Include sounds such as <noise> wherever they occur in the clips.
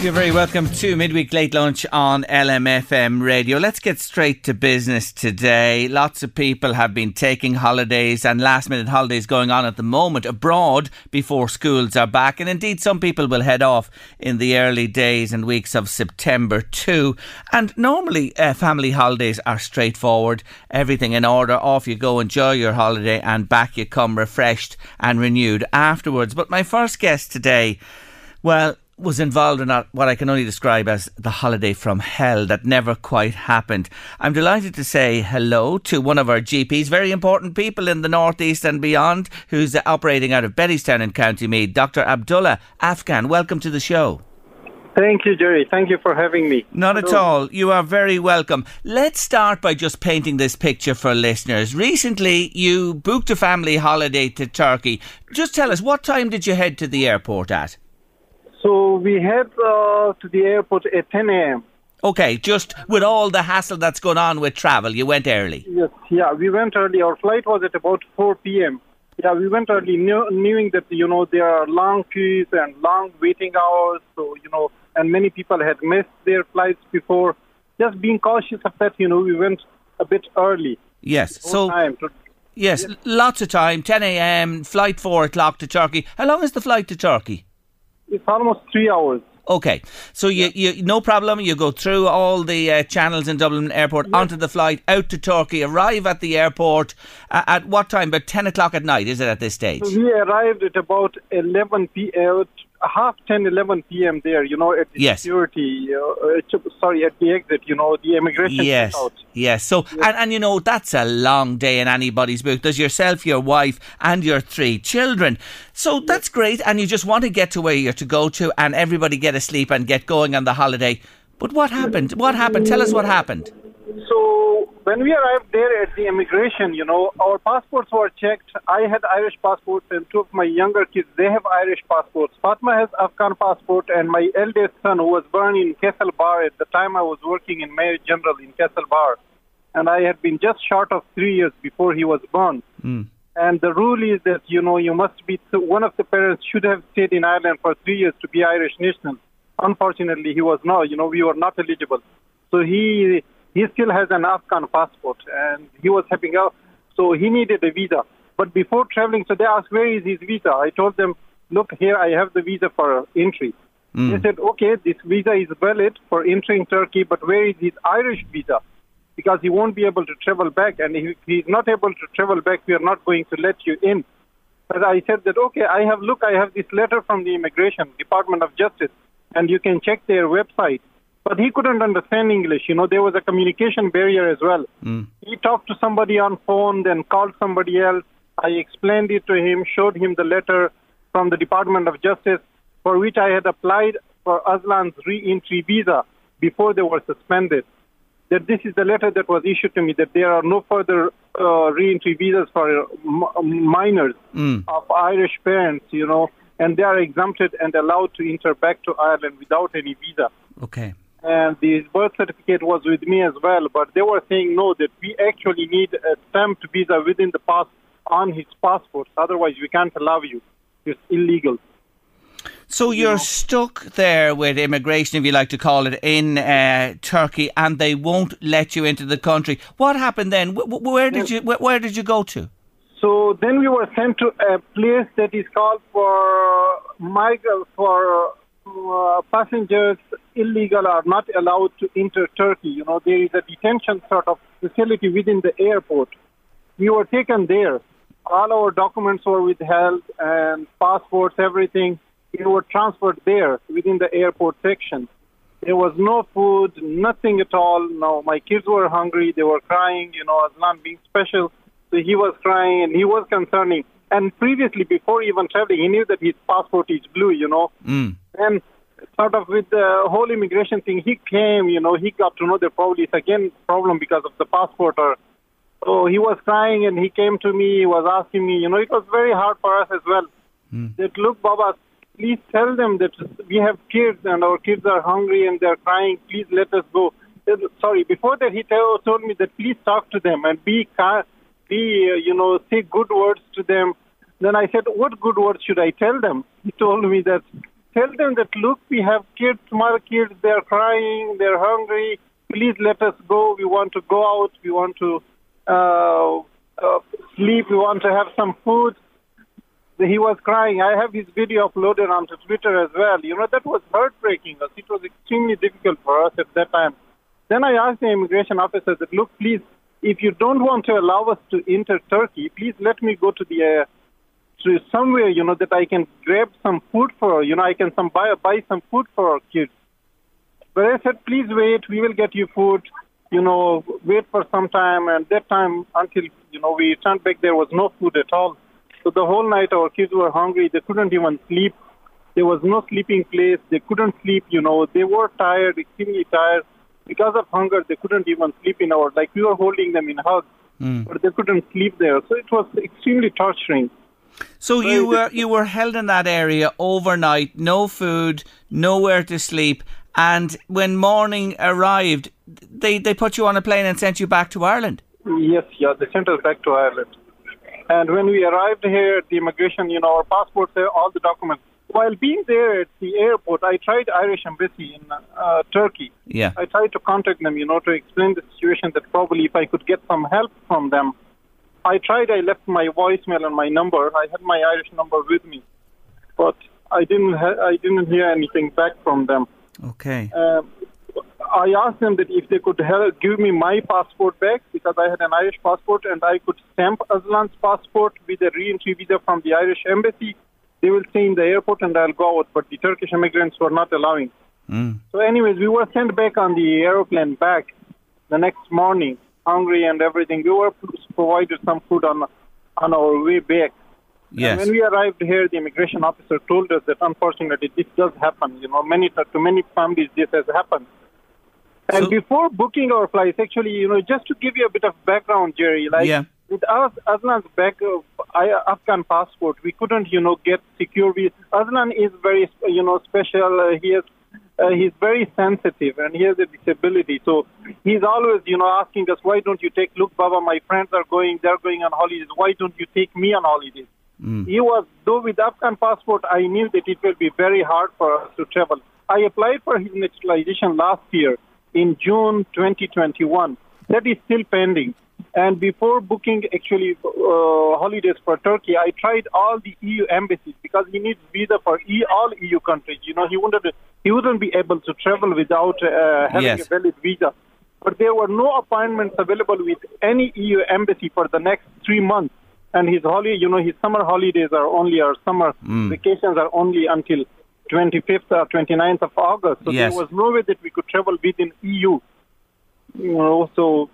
You're very welcome to Midweek Late Lunch on LMFM Radio. Let's get straight to business today. Lots of people have been taking holidays and last minute holidays going on at the moment abroad before schools are back. And indeed, some people will head off in the early days and weeks of September too. And normally, uh, family holidays are straightforward, everything in order. Off you go, enjoy your holiday, and back you come refreshed and renewed afterwards. But my first guest today, well, was involved in what I can only describe as the holiday from hell that never quite happened. I'm delighted to say hello to one of our GPs, very important people in the northeast and beyond, who's operating out of Bettystown in County Meath, Dr. Abdullah Afghan. Welcome to the show. Thank you, Jerry. Thank you for having me. Not at all. You are very welcome. Let's start by just painting this picture for listeners. Recently, you booked a family holiday to Turkey. Just tell us, what time did you head to the airport at? So we head uh, to the airport at 10 a.m. Okay, just with all the hassle that's going on with travel, you went early. Yes, yeah, we went early. Our flight was at about 4 p.m. Yeah, we went early, knew, knowing that you know there are long queues and long waiting hours. So you know, and many people had missed their flights before. Just being cautious of that, you know, we went a bit early. Yes, so to, yes, yes, lots of time. 10 a.m. flight four o'clock to Turkey. How long is the flight to Turkey? It's almost three hours. Okay, so you, you no problem. You go through all the uh, channels in Dublin Airport yes. onto the flight out to Turkey. Arrive at the airport uh, at what time? About ten o'clock at night. Is it at this stage? So we arrived at about eleven p.m half 10, 11 p.m. there, you know, at the yes. security, uh, sorry, at the exit, you know, the immigration. Yes, yes. So, yes. And, and you know, that's a long day in anybody's book. There's yourself, your wife, and your three children. So that's great. And you just want to get to where you're to go to and everybody get asleep and get going on the holiday. But what happened? What happened? Tell us what happened. So when we arrived there at the immigration, you know, our passports were checked. I had Irish passports, and two of my younger kids they have Irish passports. Fatma has Afghan passport, and my eldest son, who was born in Castlebar at the time I was working in Mayo General in Castlebar, and I had been just short of three years before he was born. Mm. And the rule is that you know you must be one of the parents should have stayed in Ireland for three years to be Irish national. Unfortunately, he was not. You know, we were not eligible. So he he still has an Afghan passport and he was helping out. so he needed a visa. But before traveling, so they asked, where is his visa? I told them, look, here I have the visa for entry. Mm. They said, okay, this visa is valid for entering Turkey, but where is his Irish visa? Because he won't be able to travel back. And if he's not able to travel back, we are not going to let you in. But I said that, okay, I have, look, I have this letter from the Immigration Department of Justice, and you can check their website but he couldn't understand English. You know, there was a communication barrier as well. Mm. He talked to somebody on phone, then called somebody else. I explained it to him, showed him the letter from the Department of Justice for which I had applied for Aslan's re-entry visa before they were suspended. That this is the letter that was issued to me that there are no further uh, re-entry visas for m- minors mm. of Irish parents, you know, and they are exempted and allowed to enter back to Ireland without any visa. Okay. And his birth certificate was with me as well. But they were saying no, that we actually need a stamped visa within the pass on his passport. Otherwise, we can't allow you. It's illegal. So you're stuck there with immigration, if you like to call it, in uh, Turkey, and they won't let you into the country. What happened then? Wh- wh- where did you wh- Where did you go to? So then we were sent to a place that is called for migrants for uh, passengers illegal are not allowed to enter Turkey. You know there is a detention sort of facility within the airport. We were taken there. All our documents were withheld and passports, everything. We were transferred there within the airport section. There was no food, nothing at all. No, my kids were hungry. They were crying. You know, Aslan being special, so he was crying and he was concerning. And previously, before even traveling, he knew that his passport is blue. You know, Mm. And sort of with the whole immigration thing, he came. You know, he got to know that probably it's again problem because of the passport or. So he was crying and he came to me. He was asking me. You know, it was very hard for us as well. That look, Baba, please tell them that we have kids and our kids are hungry and they're crying. Please let us go. Sorry, before that he tell, told me that please talk to them and be be uh, you know say good words to them. Then I said, what good words should I tell them? He told me that tell them that look, we have kids, small kids, they're crying, they're hungry. Please let us go. We want to go out. We want to uh, uh, sleep. We want to have some food he was crying. I have his video uploaded onto Twitter as well. You know, that was heartbreaking. It was extremely difficult for us at that time. Then I asked the immigration officer that, look, please, if you don't want to allow us to enter Turkey, please let me go to the uh, to somewhere, you know, that I can grab some food for, you know, I can some buy buy some food for our kids. But I said, please wait, we will get you food. You know, wait for some time. And that time, until you know, we turned back, there was no food at all. So the whole night, our kids were hungry. They couldn't even sleep. There was no sleeping place. They couldn't sleep. You know, they were tired, extremely tired. Because of hunger, they couldn't even sleep in our like we were holding them in hugs, hmm. but they couldn't sleep there. So it was extremely torturing. So you were you were held in that area overnight, no food, nowhere to sleep, and when morning arrived, they they put you on a plane and sent you back to Ireland. Yes, yeah, they sent us back to Ireland. And when we arrived here at the immigration, you know, our passports, uh, all the documents. While being there at the airport, I tried Irish embassy in uh, Turkey. Yeah. I tried to contact them, you know, to explain the situation that probably if I could get some help from them. I tried, I left my voicemail and my number. I had my Irish number with me. But I didn't ha- I didn't hear anything back from them. Okay. Um, I asked them that if they could help give me my passport back because I had an Irish passport and I could stamp Aslan's passport with a re-entry visa from the Irish embassy. They will stay in the airport and I'll go out, but the Turkish immigrants were not allowing. So, anyways, we were sent back on the aeroplane back the next morning, hungry and everything. We were provided some food on on our way back. And Yes. when we arrived here, the immigration officer told us that unfortunately this does happen. You know, many to many families this has happened. And So- before booking our flights, actually, you know, just to give you a bit of background, Jerry, like Yeah. with us, Aslan's back of I- Afghan passport, we couldn't, you know, get secure. Aslan is very, you know, special. Uh, he has, uh, he's very sensitive and he has a disability. So he's always, you know, asking us, why don't you take? Look, Baba, my friends are going, they're going on holidays. Why don't you take me on holidays? He was, though with Afghan passport, I knew that it will be very hard for us to travel. I applied for his naturalization last year in June 2021. That is still pending. And before booking actually uh, holidays for Turkey, I tried all the EU embassies because he needs visa for e- all EU countries. You know, he wouldn't he wouldn't be able to travel without uh, having Yes. a valid visa. But there were no appointments available with any EU embassy for the next three months. And his holiday, you know, his summer holidays are only, or summer vacations are only until 25th or 29th of August. So Yes. there was no way that we could travel within EU. You know, so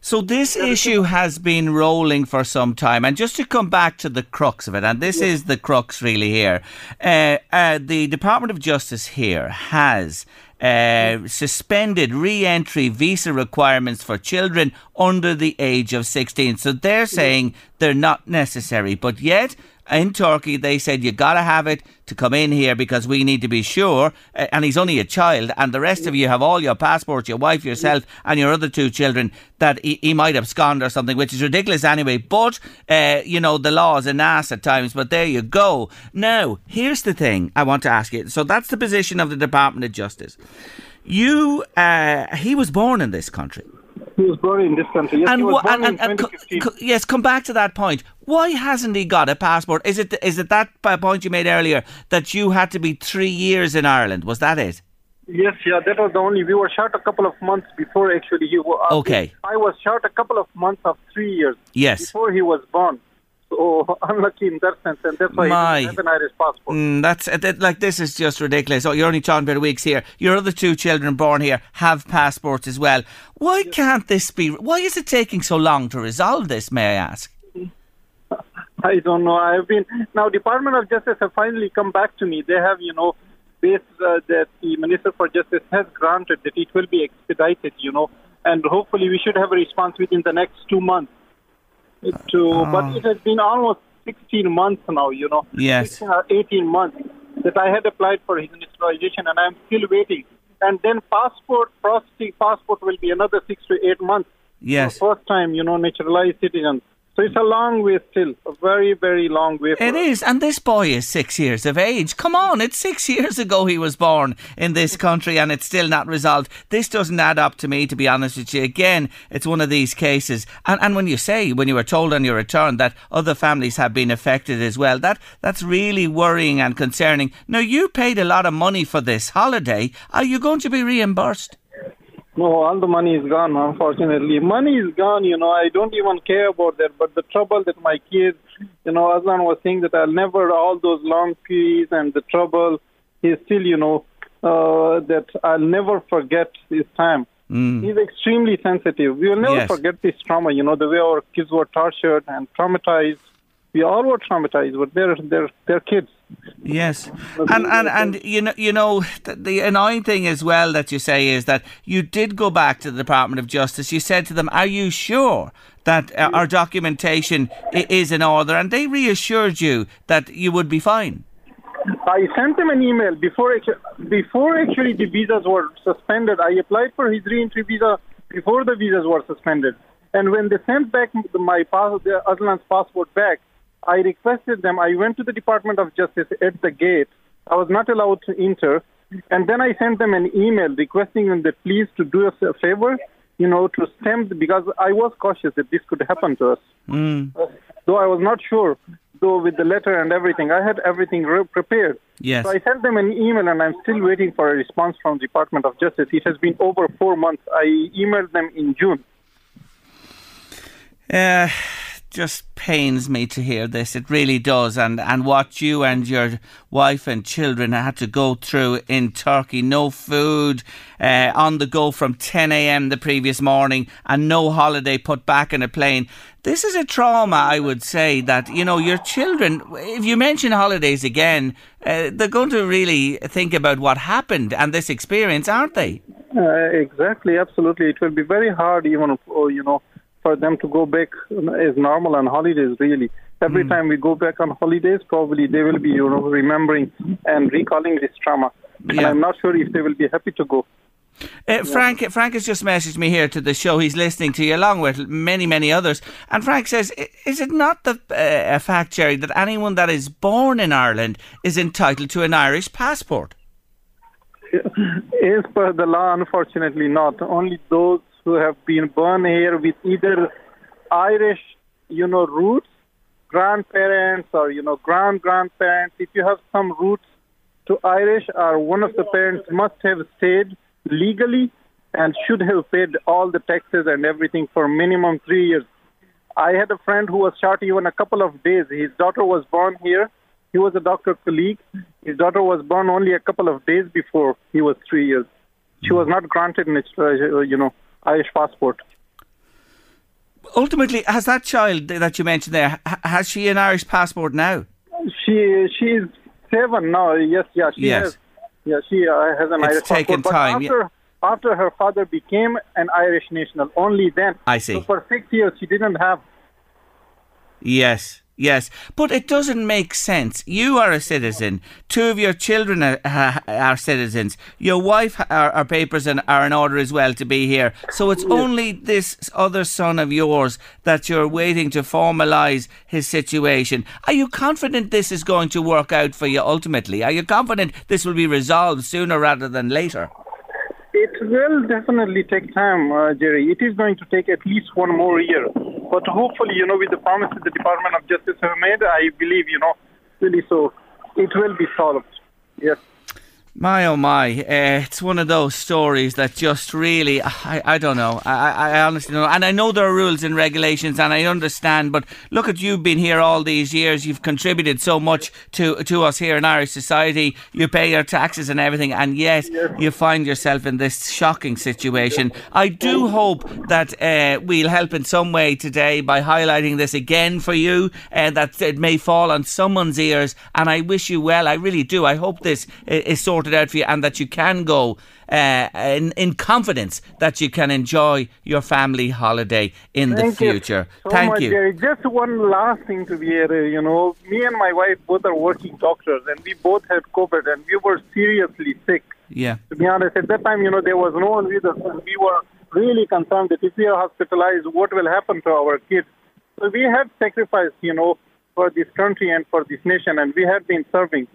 So this issue has been rolling for some time, and just to come back to the crux of it, and this is the crux really here. Uh, uh, the Department of Justice here has uh, suspended re-entry visa requirements for children under the age of 16. So they're saying they're not necessary, but yet in Turkey, they said you got to have it to come in here because we need to be sure. And he's only a child, and the rest of you have all your passports, your wife, yourself, and your other two children that he, he might abscond or something, which is ridiculous anyway. But uh, you know the law is an ass at times. But there you go. Now, here's the thing I want to ask you. So that's the position of the Department of Justice. You, uh, he was born in this country. He was born in this country. Yes, and, born and, and, 2015. co- co- yes, come back to that point. Why hasn't he got a passport? Is it is it that point you made earlier that you had to be three years in Ireland? Was that it? Yes, yeah, that was the only. We were short a couple of months before actually he was. Uh, okay. I was short a couple of months of three years Yes. before he was born. <laughs> So unlucky in that sense, and that's why My. he doesn't have an Irish passport. Mm, that's uh, that, like this is just ridiculous. Oh, you're only talking about weeks here. Your other two children born here have passports as well. Why can't this be? Why is it taking so long to resolve this? May I ask? <laughs> I don't know. I've been now. Department of Justice have finally come back to me. They have, you know, based uh, that the Minister for Justice has granted that it will be expedited, you know, and hopefully we should have a response within the next two months. To, but ah. it has been almost 16 months now, you know. Yes. 16 or 18 months that I had applied for his naturalization, and I'm still waiting. And then passport processing passport will be another six to eight months. Yes. For first time, you know, naturalized citizen. So it's a long way still, a very, very long way. For It us. and this boy is six years of age. Come on, it's six years ago he was born in this country, and it's still not resolved. This doesn't add up to me, to be honest with you. Again, it's one of these cases. And and when you say, when you were told on your return that other families have been affected as well, that that's really worrying and concerning. Now you paid a lot of money for this holiday. Are you going to be reimbursed? No, all the money is gone, unfortunately. Money is gone, you know. I don't even care about that. But the trouble that my kids, you know, Aslan was saying that I'll never, all those long periods and the trouble, he's still, you know, uh, that I'll never forget this time. He's extremely sensitive. We will never Yes. forget this trauma, you know, the way our kids were tortured and traumatized. We all were traumatized, but they're, they're, they're kids. Yes, and and and you know you know the, the annoying thing as well that you say is that you did go back to the Department of Justice. You said to them, "Are you sure that uh, our documentation i- is in order?" And they reassured you that you would be fine. I sent them an email before before actually the visas were suspended. I applied for his re-entry visa before the visas were suspended, and when they sent back my pass, the Aslan's passport back, I requested them. I went to the Department of Justice at the gate. I was not allowed to enter, and then I sent them an email requesting them that please to do us a favor, you know, to stamp because I was cautious that this could happen to us. Though I was not sure, though with the letter and everything, I had everything re- prepared. Yes. So I sent them an email, and I'm still waiting for a response from the Department of Justice. It has been over four months. I emailed them in June. Uh, just pains me to hear this. It really does. And, and what you and your wife and children had to go through in Turkey no food, uh, on the go from 10 a.m. the previous morning, and no holiday put back in a plane. This is a trauma, I would say, that, you know, your children, if you mention holidays again, uh, they're going to really think about what happened and this experience, aren't they? Uh, exactly, absolutely. It will be very hard, even you know, for them to go back as normal on holidays. Really, every time we go back on holidays, probably they will be, you know, remembering and recalling this trauma. And I'm not sure if they will be happy to go. Uh, Frank, Frank has just messaged me here to the show. He's listening to you along with many, many others. And Frank says, "Is it not the uh, a fact, Jerry, that anyone that is born in Ireland is entitled to an Irish passport?" <laughs> As per the law, unfortunately, not. Only those who have been born here with either Irish, you know, roots, grandparents, or you know, grand grandparents. If you have some roots to Irish, or one of the parents must have stayed legally and should have paid all the taxes and everything for minimum three years. I had a friend who was shot even a couple of days. His daughter was born here. He was a doctor colleague. His daughter was born only a couple of days before he was three years. She was not granted, an, you know, Irish passport. Ultimately, has that child that you mentioned there has she an Irish passport now? She she's seven now. Yes, yeah, she Yes. has. Yeah, she uh, has an It's Irish taken passport. But time, yeah. after after her father became an Irish national, only then. I see. So for six years, she didn't have. Yes. Yes, but it doesn't make sense. You are a citizen. Two of your children are, are citizens. Your wife are, are papers and are in order as well to be here. So it's only this other son of yours that you're waiting to formalise his situation. Are you confident this is going to work out for you ultimately? Are you confident this will be resolved sooner rather than later? It will definitely take time, uh, Jerry. It is going to take at least one more year. But hopefully, you know, with the promises the Department of Justice have made, I believe, you know, really so, it will be solved. Yes. My oh my, uh, it's one of those stories that just really, I, I don't know. I, I honestly don't know. And I know there are rules and regulations and I understand, but look at you've been here all these years. You've contributed so much to, to us here in Irish society. You pay your taxes and everything, and yet you find yourself in this shocking situation. I do hope that uh, we'll help in some way today by highlighting this again for you, and uh, that it may fall on someone's ears. And I wish you well. I really do. I hope this is sort sorted out for you and that you can go uh, in, in confidence that you can enjoy your family holiday in Thank the future. You so Thank much, you. Jerry. Just one last thing to be added, You know, me and my wife both are working doctors and we both had COVID and we were seriously sick. Yeah. To be honest, at that time, you know, there was no one with us and we were really concerned that if we are hospitalized, what will happen to our kids? So we had sacrificed, you know, for this country and for this nation, and we have been serving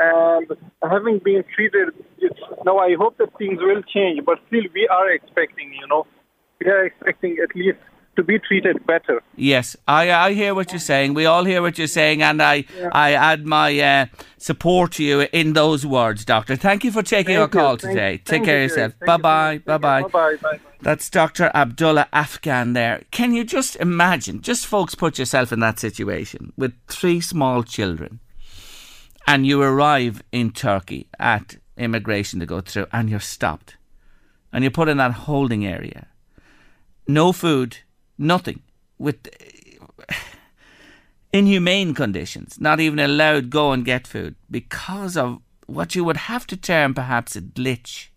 and having been treated, now I hope that things will change, but still we are expecting, you know, we are expecting at least to be treated better. Yes, I I hear what you're saying. We all hear what you're saying, and I yeah. I add my uh, support to you in those words, Doctor. Thank you for taking Thank our call Thank today. you. Take Thank care you, of yourself. Bye bye. Bye bye. Bye bye. That's Dr. Abdullah Afghan there. Can you just imagine, just folks, put yourself in that situation with three small children and you arrive in Turkey at immigration to go through and you're stopped and you're put in that holding area. No food, nothing, with <sighs> inhumane conditions, not even allowed go and get food because of what you would have to term perhaps a glitch.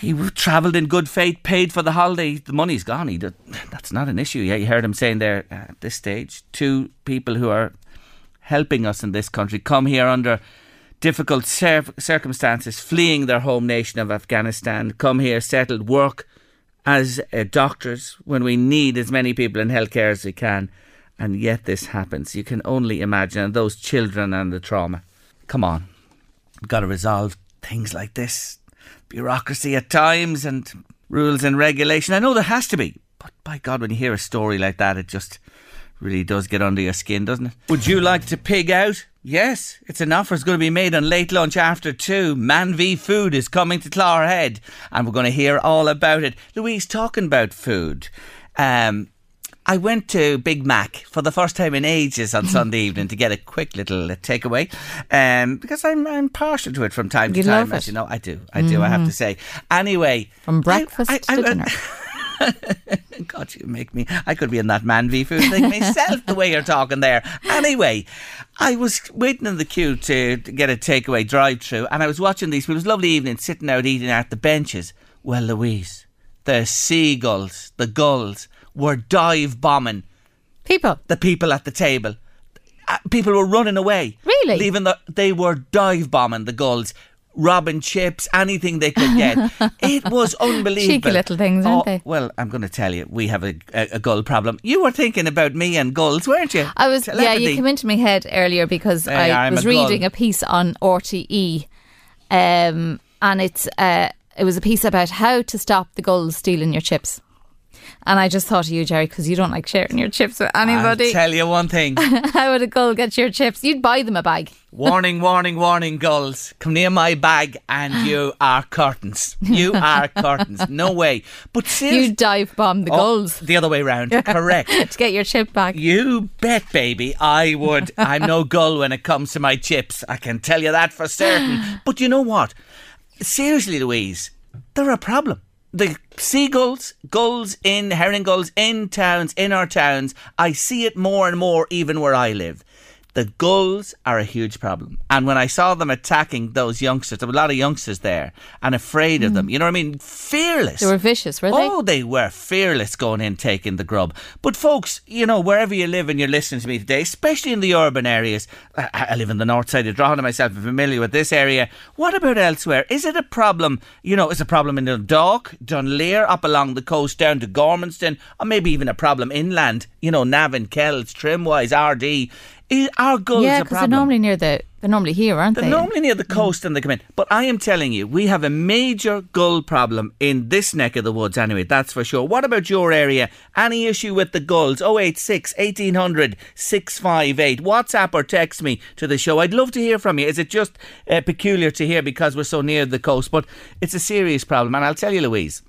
He travelled in good faith, paid for the holiday. The money's gone. He did, that's not an issue. Yeah, you heard him saying there at this stage. Two people who are helping us in this country come here under difficult cir- circumstances, fleeing their home nation of Afghanistan, come here, settled, work as uh, doctors when we need as many people in healthcare as we can. And yet this happens. You can only imagine those children and the trauma. Come on. We've got to resolve things like this. Bureaucracy at times and rules and regulation. I know there has to be. But by God, when you hear a story like that, it just really does get under your skin, doesn't it? Would you like to pig out? Yes, it's an offer is going to be made on late lunch after two. Man v Food is coming to Clogherhead, and we're going to hear all about it. Louise, talking about food. Um, I went to Big Mac for the first time in ages on <laughs> Sunday evening to get a quick little uh, takeaway, um, because I'm I'm partial to it from time you to time. Love as it. you know, I do, I do. I have to say. Anyway, From breakfast I, I, to I, dinner. <laughs> <laughs> God, you make me. I could be in that man v food thing myself. the way you're talking there. Anyway, I was waiting in the queue to, to get a takeaway drive through, and I was watching these. It was a lovely evening, sitting out eating at the benches. Well, Louise, the seagulls, the gulls, were dive bombing People. the people at the table. Uh, people were running away. Really? Leaving the. They were dive bombing the gulls. Robbing chips, anything they could get. <laughs> it was unbelievable. Cheeky little things, aren't Oh, they? Well, I'm going to tell you, we have a, a, a gull problem. You were thinking about me and gulls, weren't you? I was, yeah, you came into my head earlier because Hey, I I'm was a reading a piece on RTE, um, and it's uh, it was a piece about how to stop the gulls stealing your chips. And I just thought of you, Jerry, because you don't like sharing your chips with anybody. I'll tell you one thing. <laughs> how would a gull get your chips? You'd buy them a bag. warning, warning, warning, gulls. Come near my bag and you <gasps> are curtains. You are curtains. No way. But seriously. You dive bomb the Oh, gulls The other way round. <laughs> Correct. to get your chip back. You bet, baby. I would. I'm no <laughs> gull when it comes to my chips. I can tell you that for certain. <gasps> But you know what? Seriously, Louise, they're a problem. The seagulls, gulls in, herring gulls in towns, in our towns, I see it more and more even where I live. The gulls are a huge problem. And when I saw them attacking those youngsters, there were a lot of youngsters there and afraid of hmm. them. You know what I mean? Fearless. They were vicious, were they? Oh, they were fearless going in taking the grub. But folks, you know, wherever you live and you're listening to me today, especially in the urban areas, I, I live in the north side of Drogheda myself, I'm familiar with this area. What about elsewhere? Is it a problem? You know, is a problem in Dundalk, Dunleer, up along the coast down to Gormanston, or maybe even a problem inland? You know, Navan, Kells, Trimwise, Ardee. Are gulls yeah, because they're normally near the. They're normally here, aren't They're they? normally near the coast and they come in. But I am telling you, we have a major gull problem in this neck of the woods anyway, that's for sure. What about your area? Any issue with the gulls? 086 1800 658. WhatsApp or text me to the show. I'd love to hear from you. Is it just uh, peculiar to hear because we're so near the coast? But it's a serious problem. And I'll tell you, Louise,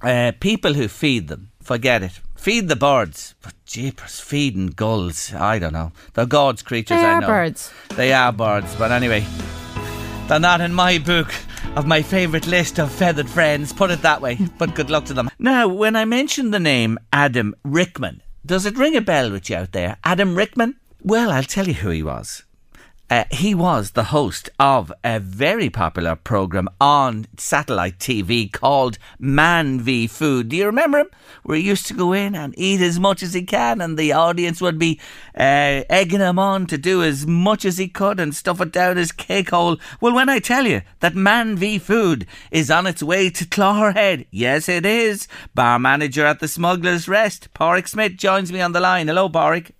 uh, people who feed them, forget it. Feed the birds. But jeepers, feeding gulls, I don't know. They're God's creatures, They I are know. birds. They are birds, but anyway, they're not in my book of my favourite list of feathered friends, put it that way. But good luck to them. <laughs> Now, when I mention the name Adam Richman, does it ring a bell with you out there? Adam Richman? Well, I'll tell you who he was. Uh, he was the host of a very popular program on satellite TV called Man v Food. Do you remember him? Where he used to go in and eat as much as he can, and the audience would be uh, egging him on to do as much as he could and stuff it down his cake hole. Well, when I tell you that Man v Food is on its way to Clogherhead, yes, it is. Bar manager at the Smuggler's Rest, Porrick Smith, joins me on the line. Hello, Porrick.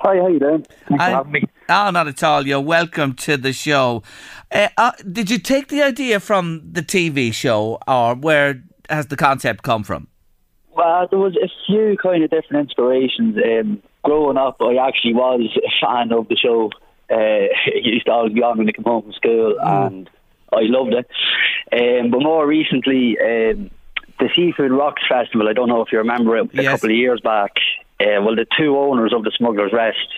Hi, how you doing? Thanks for I'm- having me. Oh, not at all. You're welcome to the show. Uh, uh, did you take the idea from the TV show, or where has the concept come from? Well, there was a few kind of different inspirations. Um, growing up, I actually was a fan of the show. Uh, <laughs> it used to always be on when I come home from school, and I loved it. Um, but more recently, um, the Seafood Rocks Festival, I don't know if you remember it, a Yes. couple of years back. Uh, well, the two owners of the Smuggler's Rest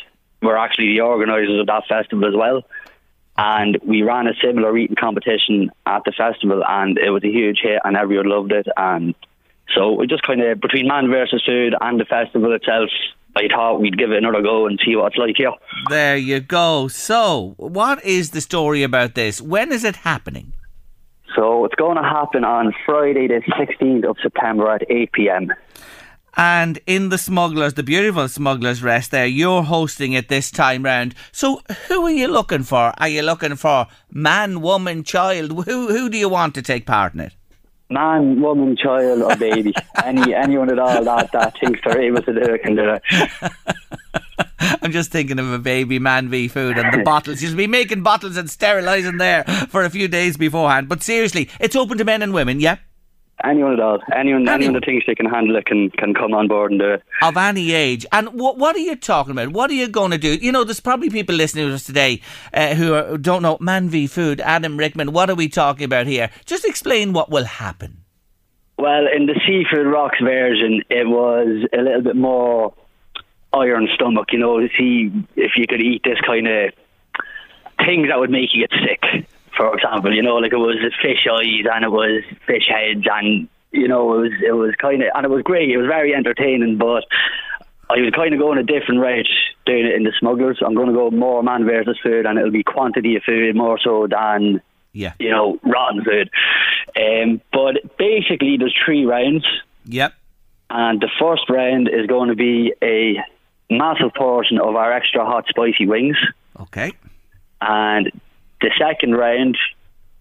were actually the organisers of that festival as well. And we ran a similar eating competition at the festival, and it was a huge hit, and everyone loved it. And so we just kind of between Man versus Food and the festival itself, I thought we'd give it another go and see what it's like here. There you go. So, what is the story about this? When is it happening? So it's going to happen on Friday, the 16th of September at 8 p.m. And in the Smugglers, the beautiful Smugglers Rest there, you're hosting it this time round. So, who are you looking for? Are you looking for man, woman, child? Who who do you want to take part in it? Man, woman, child, or baby, <laughs> any anyone at all that that thinks they're able to do it can do it. <laughs> I'm just thinking of a baby man v food and the <laughs> bottles. You'll be making bottles and sterilising there for a few days beforehand. But seriously, it's open to men and women, yeah? Anyone at all, anyone, Anyone. anyone that thinks they can handle it can can come on board and do it. Of any age. And what what are you talking about? What are you going to do? You know, there's probably people listening to us today uh, who are, don't know Man v Food, Adam Richman. What are we talking about here? Just explain what will happen. Well, in the Seafood Rocks version, it was a little bit more iron stomach, you know, to see if you could eat this kind of things that would make you get sick. For example, you know, like it was fish eyes and it was fish heads and you know, it was it was kind of and it was great. It was very entertaining, but I was kind of going a different route doing it in the smugglers. I'm going to go more man versus food, and it'll be quantity of food more so than Yeah. you know rotten food. Um, but basically, there's three rounds. Yep. And the first round is going to be a massive portion of our extra hot spicy wings. Okay. And the second round,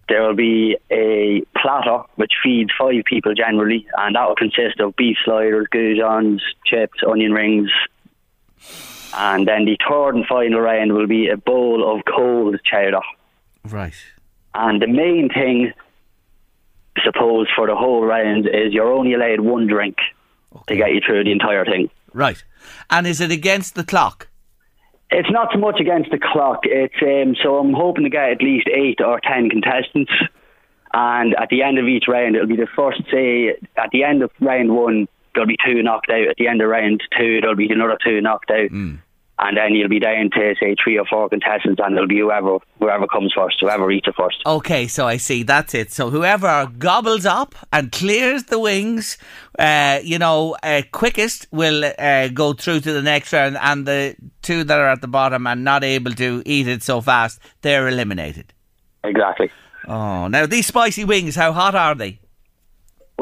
there will be a platter which feeds five people generally, and that will consist of beef sliders, goujons, chips, onion rings. And then the third and final round will be a bowl of cold chowder. Right. And the main thing, I suppose, for the whole round is you're only allowed one drink to get you through the entire thing. Right. And is it against the clock? It's not so much against the clock. It's um, so I'm hoping to get at least eight or ten contestants, and at the end of each round, it'll be the first. Say at the end of round one, there'll be two knocked out. At the end of round two, there'll be another two knocked out. And then you'll be down to say three or four contestants, and it'll be whoever whoever comes first, whoever eats it first. Okay, so I see. That's it. So whoever gobbles up and clears the wings, uh, you know, uh, quickest will uh, go through to the next round, and the two that are at the bottom and not able to eat it so fast, they're eliminated. Exactly. Oh, now these spicy wings, how hot are they?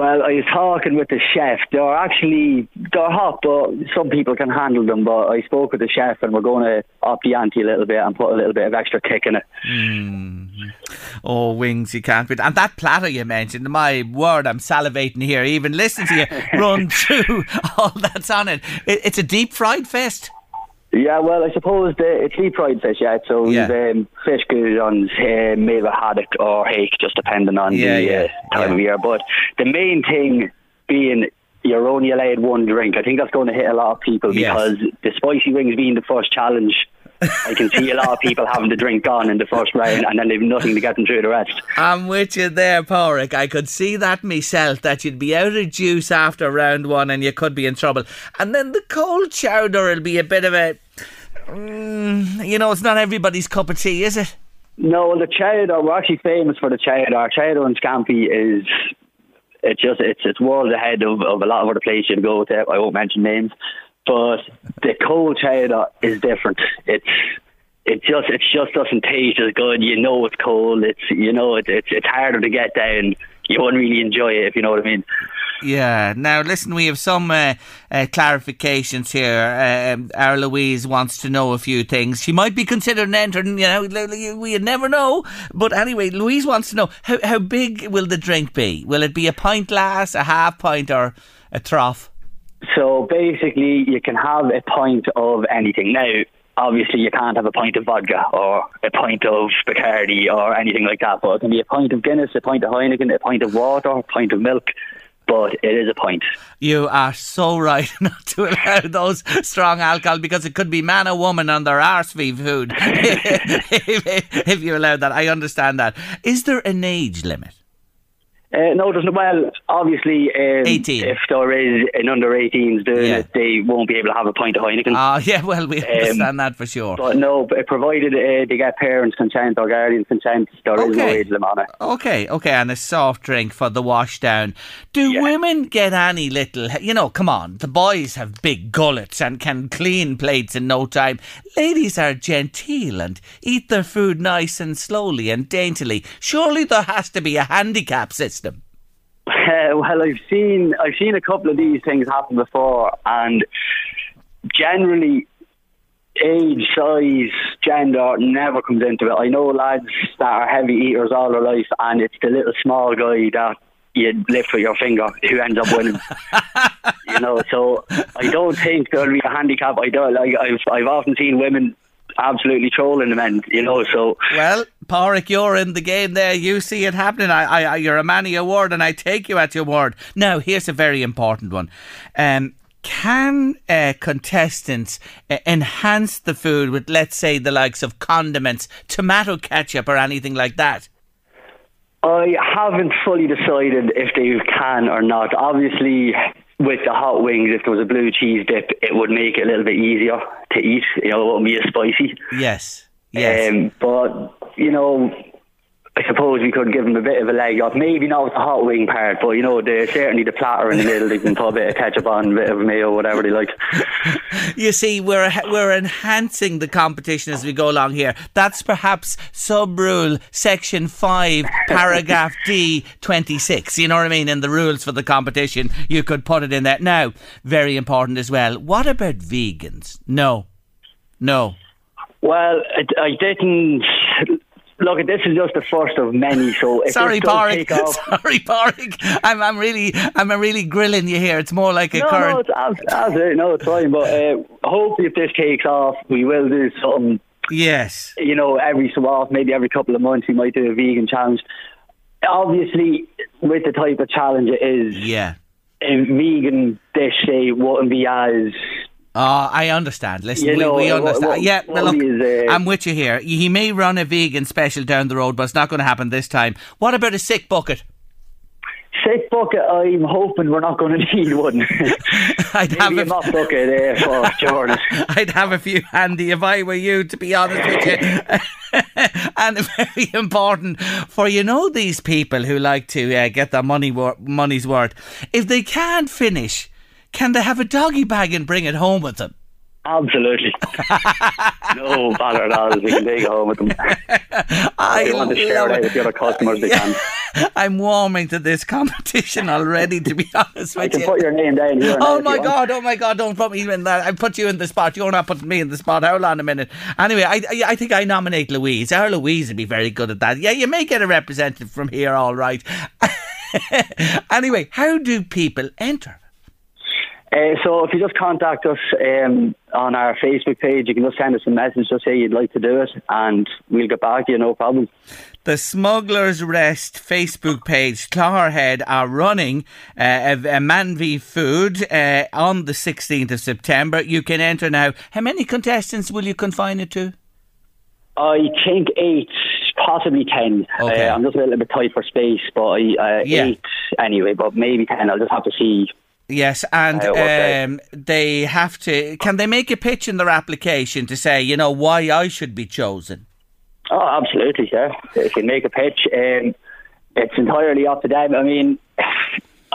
Well, I was talking with the chef. They're actually they're hot, but some people can handle them. But I spoke with the chef, and we're going to up the ante a little bit and put a little bit of extra kick in it. Mm-hmm. Oh, wings, you can't beat. And that platter you mentioned, my word, I'm salivating here. Even listening to you <laughs> run through <laughs> all that's on it. it it's a deep fried fest. Yeah, well, I suppose the, it's deep fried fish, yeah. So Yeah. we've um, fish goujons, uh, maybe haddock or hake, just depending on Yeah, the yeah, uh, time yeah. of year. But the main thing being you're only allowed one drink. I think that's going to hit a lot of people Yes. because the spicy wings being the first challenge, I can see a lot of people having the drink gone in the first round and then they've nothing to get them through the rest. I'm with you there, Porrick. I could see that myself, that you'd be out of juice after round one and you could be in trouble. And then the cold chowder will be a bit of a. Mm, you know, it's not everybody's cup of tea, is it? No, the chowder, we're actually famous for the chowder. Our chowder and scampi is it's just it's it's worlds ahead of, of a lot of other places you go to. I won't mention names. But the cold chowder is different. It's it just it just doesn't taste as good. You know it's cold. It's you know it, it's it's harder to get down. You won't really enjoy it if you know what I mean. Yeah. Now, listen, we have some uh, uh, clarifications here. Um, our Louise wants to know a few things. She might be considering entering, you know, we never know. But anyway, Louise wants to know how, how big will the drink be? Will it be a pint glass, a half pint, or a trough? So basically, you can have a pint of anything. Now, obviously, you can't have a pint of vodka or a pint of Bacardi or anything like that. But it can be a pint of Guinness, a pint of Heineken, a pint of water, a pint of milk. But it is a pint. You are so right <laughs> not to allow those strong alcohol because it could be man or woman on their arse food. <laughs> if, if you allow that, I understand that. Is there an age limit? Uh, no, there's no. Well, obviously, um, 18. if there is an under 18s doing Yeah. it, they won't be able to have a pint of Heineken. Ah, <laughs> yeah, well, we understand that for sure. but no, but provided uh, they get parents' consent or guardians' consent, there is no Okay. age limit on it. Okay, okay, and a soft drink for the wash down. Do women get any little, you know, come on, the boys have big gullets and can clean plates in no time. Ladies are genteel and eat their food nice and slowly and daintily. Surely there has to be a handicap system. Uh, <laughs> well, I've seen I've seen a couple of these things happen before, and generally, age, size, gender never comes into it. I know lads that are heavy eaters all their life, and it's the little small guy that you lift with your finger who ends up winning. <laughs> you know, so I don't think there'll be a handicap. I don't like. I've I've often seen women absolutely trolling the men. You know, so Well, Porrick, you're in the game there. You see it happening. I, I, I, you're a man of your word, and I take you at your word. Now, here's a very important one. Um, can uh, contestants uh, enhance the food with, let's say, the likes of condiments, tomato ketchup, or anything like that? I haven't fully decided if they can or not. Obviously, with the hot wings, if there was a blue cheese dip, it would make it a little bit easier to eat. You know, it wouldn't be as spicy. Yes. Yes. Um, but you know, I suppose we could give them a bit of a leg up. Maybe not with the hot wing part, but you know, the certainly the platter in the middle. They can put a bit of ketchup on, a bit of mayo, whatever they like. <laughs> You see, we're we're enhancing the competition as we go along here. That's perhaps sub rule section five, paragraph D twenty six. You know what I mean? In the rules for the competition, you could put it in there. Now, very important as well. What about vegans? No, no. Well, I, I didn't. Look, this is just the first of many. So Sorry, this does Porrick. take <laughs> off, Sorry, Porrick. I'm I'm really I'm really grilling you here. It's more like a no, current. no, it's abs- absolutely no, it's fine. But uh, hopefully, if this takes off, we will do something. yes. You know, every so often, maybe every couple of months, we might do a vegan challenge. Obviously, with the type of challenge it is, Yeah. a vegan dish say wouldn't be as Oh, I understand. Listen, You we, know, we understand. what- yeah, what look, is, uh, I'm with you here. He may run a vegan special down the road, but it's not going to happen this time. What about a sick bucket? Sick bucket. I'm hoping we're not going <laughs> to need one. <laughs> I'd have a a mop bucket there for <laughs> Jordan. I'd have a few handy if I were you, to be honest with you. and very important for you know these people who like to uh, get their money wor- money's worth. If they can't finish, can they have a doggy bag and bring it home with them? Absolutely. <laughs> no bother at all. We can take it home with them. <laughs> I they want to share it, it with the other customers, they yeah. can. <laughs> I'm warming to this competition already, to be honest with I can you. put your name down here. Oh my you god! Oh my god! Don't put me in that. I put you in the spot. You're not putting me in the spot. Hold on a minute. Anyway, I I- I think I nominate Louise. Our Louise would be very good at that. Yeah, you may get a representative from here. All right. anyway, how do people enter? Uh, so if you just contact us um, on our Facebook page, you can just send us a message, just say you'd like to do it, and we'll get back to you, no problem. The Smugglers Rest Facebook page, Clogherhead, are running uh, a, a Man v Food uh, on the 16th of September. You can enter now. How many contestants will you confine it to? I think eight, possibly ten. Okay. Uh, I'm just a little bit tight for space, but uh, Yeah. eight anyway, but maybe ten. I'll just have to see. Yes, and um, they have to. Can they make a pitch in their application to say, you know, why I should be chosen? Oh, absolutely, yeah. If you make a pitch, um, it's entirely up to them. I mean,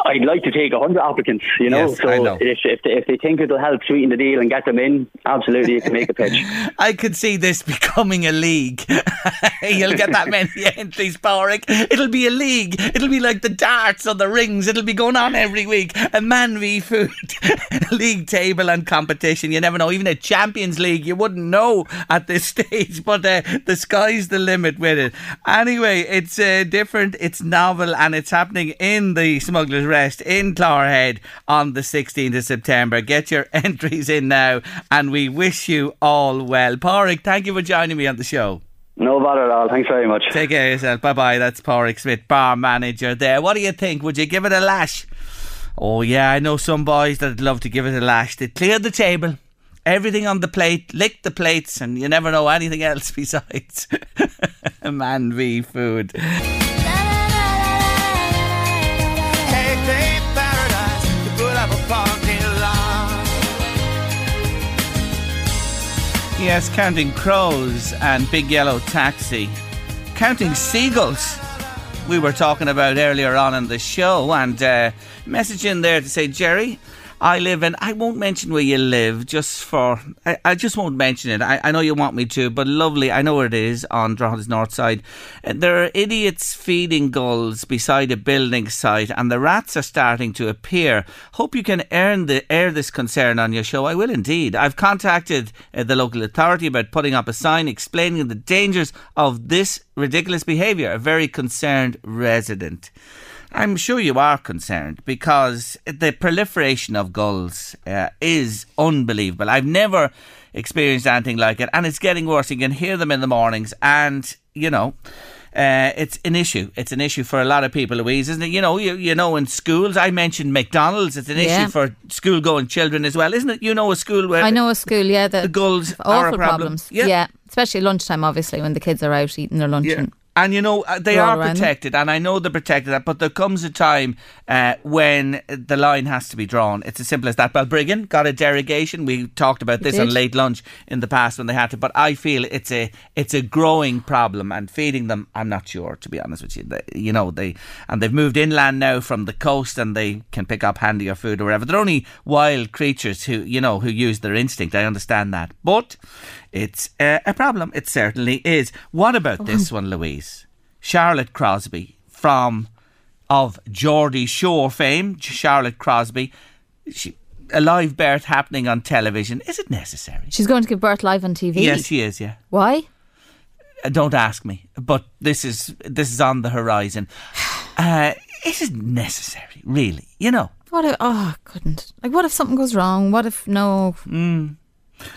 I'd like to take 100 applicants, you know. Yes, so I know. If, if, they, if they think it'll help sweeten the deal and get them in, absolutely, you can make a pitch. <laughs> I could see this <laughs> becoming a league. <laughs> You'll get that many entries, Porrick. It'll be a league. It'll be like the darts or the rings. It'll be going on every week. A man v food league table and competition. You never know. Even a Champions League, you wouldn't know at this stage. But uh, the sky's the limit with it. Anyway, it's uh, different. It's novel, and it's happening in the Smugglers Rest in Clogherhead on the 16th of September. Get your <laughs> entries in now, and we wish you all well. Porrick, thank you for joining me on the show. No bother at all. Thanks very much. Take care of yourself. Bye bye. That's Porrick Smith, bar manager there. What do you think? Would you give it a lash? Oh, yeah, I know some boys that'd love to give it a lash. They cleared the table, everything on the plate, lick the plates, and you never know anything else <laughs> besides. <laughs> Man v food. Yes, counting crows and big yellow taxi. Counting seagulls. We were talking about earlier on in the show, and uh, message in there to say, Jerry, I live in. I won't mention where you live, just for. I, I just won't mention it. I, I know you want me to, but lovely. I know where it is on Drogheda's north side. Uh, There are idiots feeding gulls beside a building site, and the rats are starting to appear. Hope you can earn the air this concern on your show. I will indeed. I've contacted uh, the local authority about putting up a sign explaining the dangers of this ridiculous behaviour. A very concerned resident. I'm sure you are concerned because the proliferation of gulls uh, is unbelievable. I've never experienced anything like it, and it's getting worse. You can hear them in the mornings, and you know. Uh, it's an issue. It's an issue for a lot of people, Louise, isn't it? You know, you, you know, in schools, I mentioned McDonald's. It's an Yeah. issue for school-going children as well, isn't it? You know, a school where I know a school, yeah, that the gulls are a awful problem. problems. Yeah. Yeah. especially lunchtime, obviously, when the kids are out eating their lunch. Yeah. And And you know uh, they Roll are around protected, and I know they're protected. But there comes a time uh, when the line has to be drawn. It's as simple as that. Balbriggan got a derogation. We talked about this on late lunch in the past when they had to. But I feel it's a it's a growing problem, and feeding them, I'm not sure to be honest with you. They, you know they and they've moved inland now from the coast, and they can pick up handier food or whatever. They're only wild creatures who you know who use their instinct. I understand that, but it's uh, a problem. It certainly is. What about this one, Louise? Charlotte Crosby from of Geordie Shore fame, Charlotte Crosby. She, a live birth happening on television. Is it necessary? she's going to give birth live on TV. Yes, she is. Yeah. Why? Uh, Don't ask me, but this is this is on the horizon. <sighs> Uh, is it necessary? Really? You know. What if, oh, I couldn't. Like, what if something goes wrong? What if, no.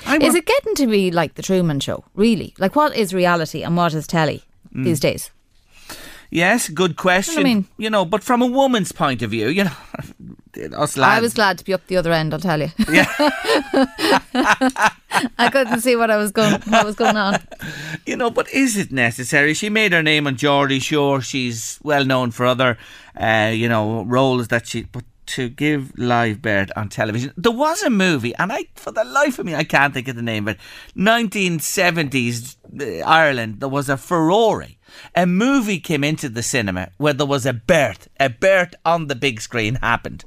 I Is it getting to be like the Truman Show, really? Like, what is reality and what is telly Mm. these days? Yes, good question. I mean? You know, but from a woman's point of view, you know, <laughs> us lads. I was glad to be up the other end, I'll tell you. Yeah. <laughs> I couldn't see what I was going what was going on. You know, but is it necessary? She made her name on Geordie Shore. She's well known for other, uh, you know, roles that she. But to give live birth on television, there was a movie, and I, for the life of me, I can't think of the name of it. 1970s uh, Ireland. There was a Ferrari. A movie came into the cinema where there was a birth. A birth on the big screen happened,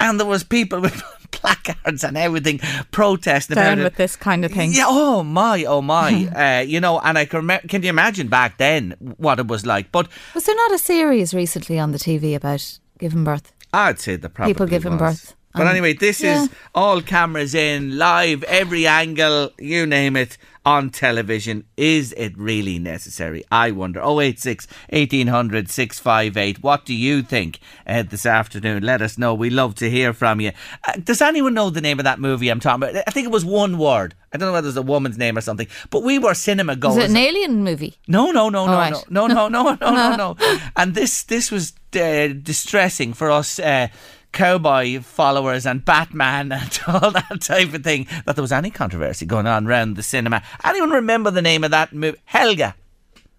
and there was people <laughs> with placards and everything protesting Down about with it. this kind of thing. Yeah. Oh my. Oh my. <laughs> uh, you know, and I can. Can you imagine back then what it was like? But Was there not a series recently on the TV about giving birth? I'd say the probably People giving was. birth. But Um, anyway, this yeah. is all cameras in, live, every angle, you name it, on television. Is it really necessary? I wonder. 086 1800 658. What do you think uh, this afternoon? Let us know. We love to hear from you. Uh, does anyone know the name of that movie I'm talking about? I think it was one word. I don't know whether it was a woman's name or something. But we were cinema goers. Was it an alien movie? No, no, no, no, right. no, no, no, no, no, no, no. <laughs> And this this was uh, distressing for us. Uh, Cowboy followers and Batman and <laughs> all that type of thing. That there was any controversy going on around the cinema. Anyone remember the name of that movie? Helga.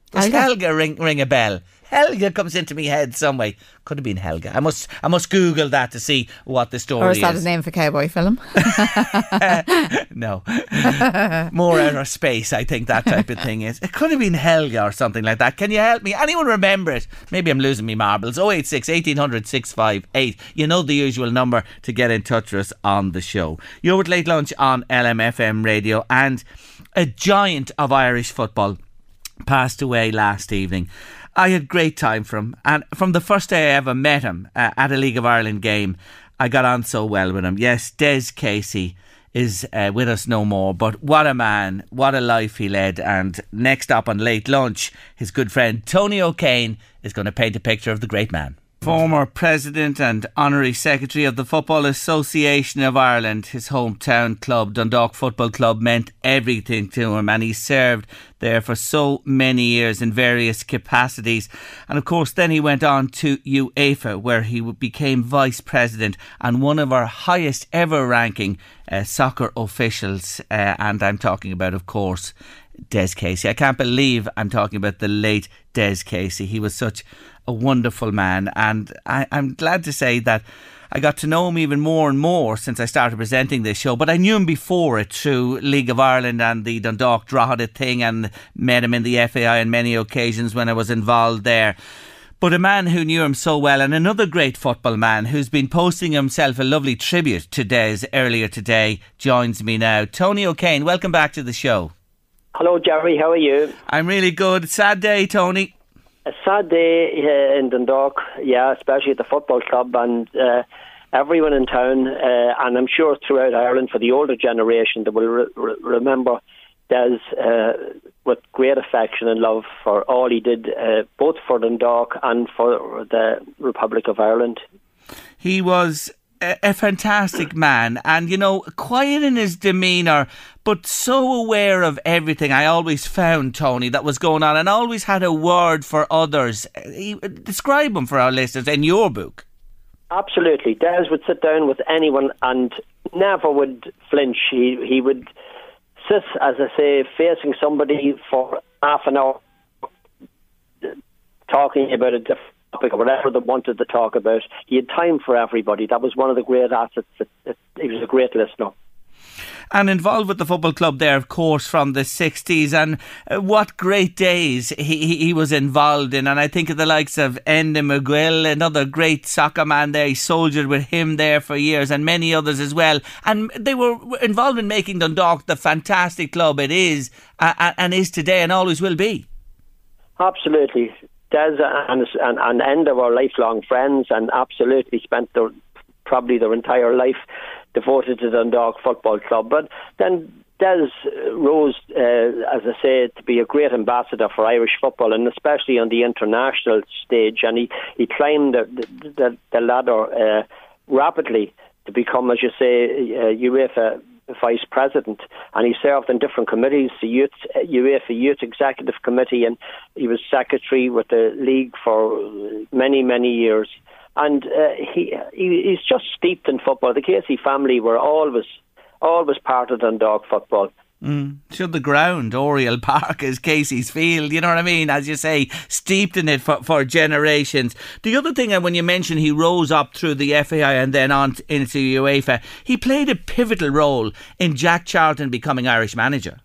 Does Helga? Helga, ring ring a bell? Helga comes into me head some way. Could have been Helga. I must I must Google that to see what the story is. Or is that a name for cowboy film? <laughs> no. <laughs> More outer space, I think that type of thing is. It could have been Helga or something like that. Can you help me? Anyone remember it? Maybe I'm losing me marbles. 086 1800 658. You know the usual number to get in touch with us on the show. You're with Late Lunch on LMFM radio and a giant of Irish football passed away last evening. I had great time from and from the first day I ever met him uh, at a League of Ireland game. I got on so well with him. Yes, Des Casey is uh, with us no more, but what a man, what a life he led. And next up on late lunch, his good friend Tony O'Kane is going to paint a picture of the great man. Former president and honorary secretary of the Football Association of Ireland, his hometown club, Dundalk Football Club, meant everything to him, and he served there for so many years in various capacities. And of course, then he went on to UEFA, where he became vice president and one of our highest ever ranking uh, soccer officials. Uh, and I'm talking about, of course, Des Casey. I can't believe I'm talking about the late Des Casey. He was such a wonderful man, and I, I'm glad to say that I got to know him even more and more since I started presenting this show. But I knew him before it through League of Ireland and the Dundalk Drogheda thing, and met him in the FAI on many occasions when I was involved there. But a man who knew him so well, and another great football man who's been posting himself a lovely tribute to Des earlier today, joins me now. Tony O'Kane, welcome back to the show. Hello, Jerry. How are you? I'm really good. Sad day, Tony. A sad day uh, in Dundalk, yeah, especially at the football club and uh, everyone in town, uh, and I'm sure throughout Ireland for the older generation that will re- re- remember Des uh, with great affection and love for all he did, uh, both for Dundalk and for the Republic of Ireland. He was a, fantastic man and, you know, quiet in his demeanour, but so aware of everything. I always found, Tony, that was going on and always had a word for others. He, describe him for our listeners in your book. Absolutely. Des would sit down with anyone and never would flinch. He he would sit, as I say, facing somebody for half an hour, talking about a different topic or whatever they wanted to talk about. He had time for everybody. That was one of the great assets. He was a great listener. And involved with the football club there, of course, from the 60s. And uh, what great days he, he, was involved in. And I think of the likes of Enda McGill, another great soccer man there. He soldiered with him there for years and many others as well. And they were involved in making Dundalk the fantastic club it is uh, and is today and always will be. Absolutely. Des and, and, and Enda were lifelong friends and absolutely spent their, probably their entire life devoted to Dundalk Football Club. But then Des rose, uh, as I say, to be a great ambassador for Irish football, and especially on the international stage. And he, he climbed the, the, the ladder uh, rapidly to become, as you say, uh, UEFA vice president, and he served in different committees, the youth, UEFA Youth Executive Committee, and he was secretary with the league for many, many years. And uh, he, he he's just steeped in football. The Casey family were always always part of Dundalk football. Mm. Should the ground, Oriel Park, is Casey's Field. You know what I mean? As you say, steeped in it for, for generations. The other thing, and uh, when you mention he rose up through the FAI and then on into UEFA, he played a pivotal role in Jack Charlton becoming Irish manager.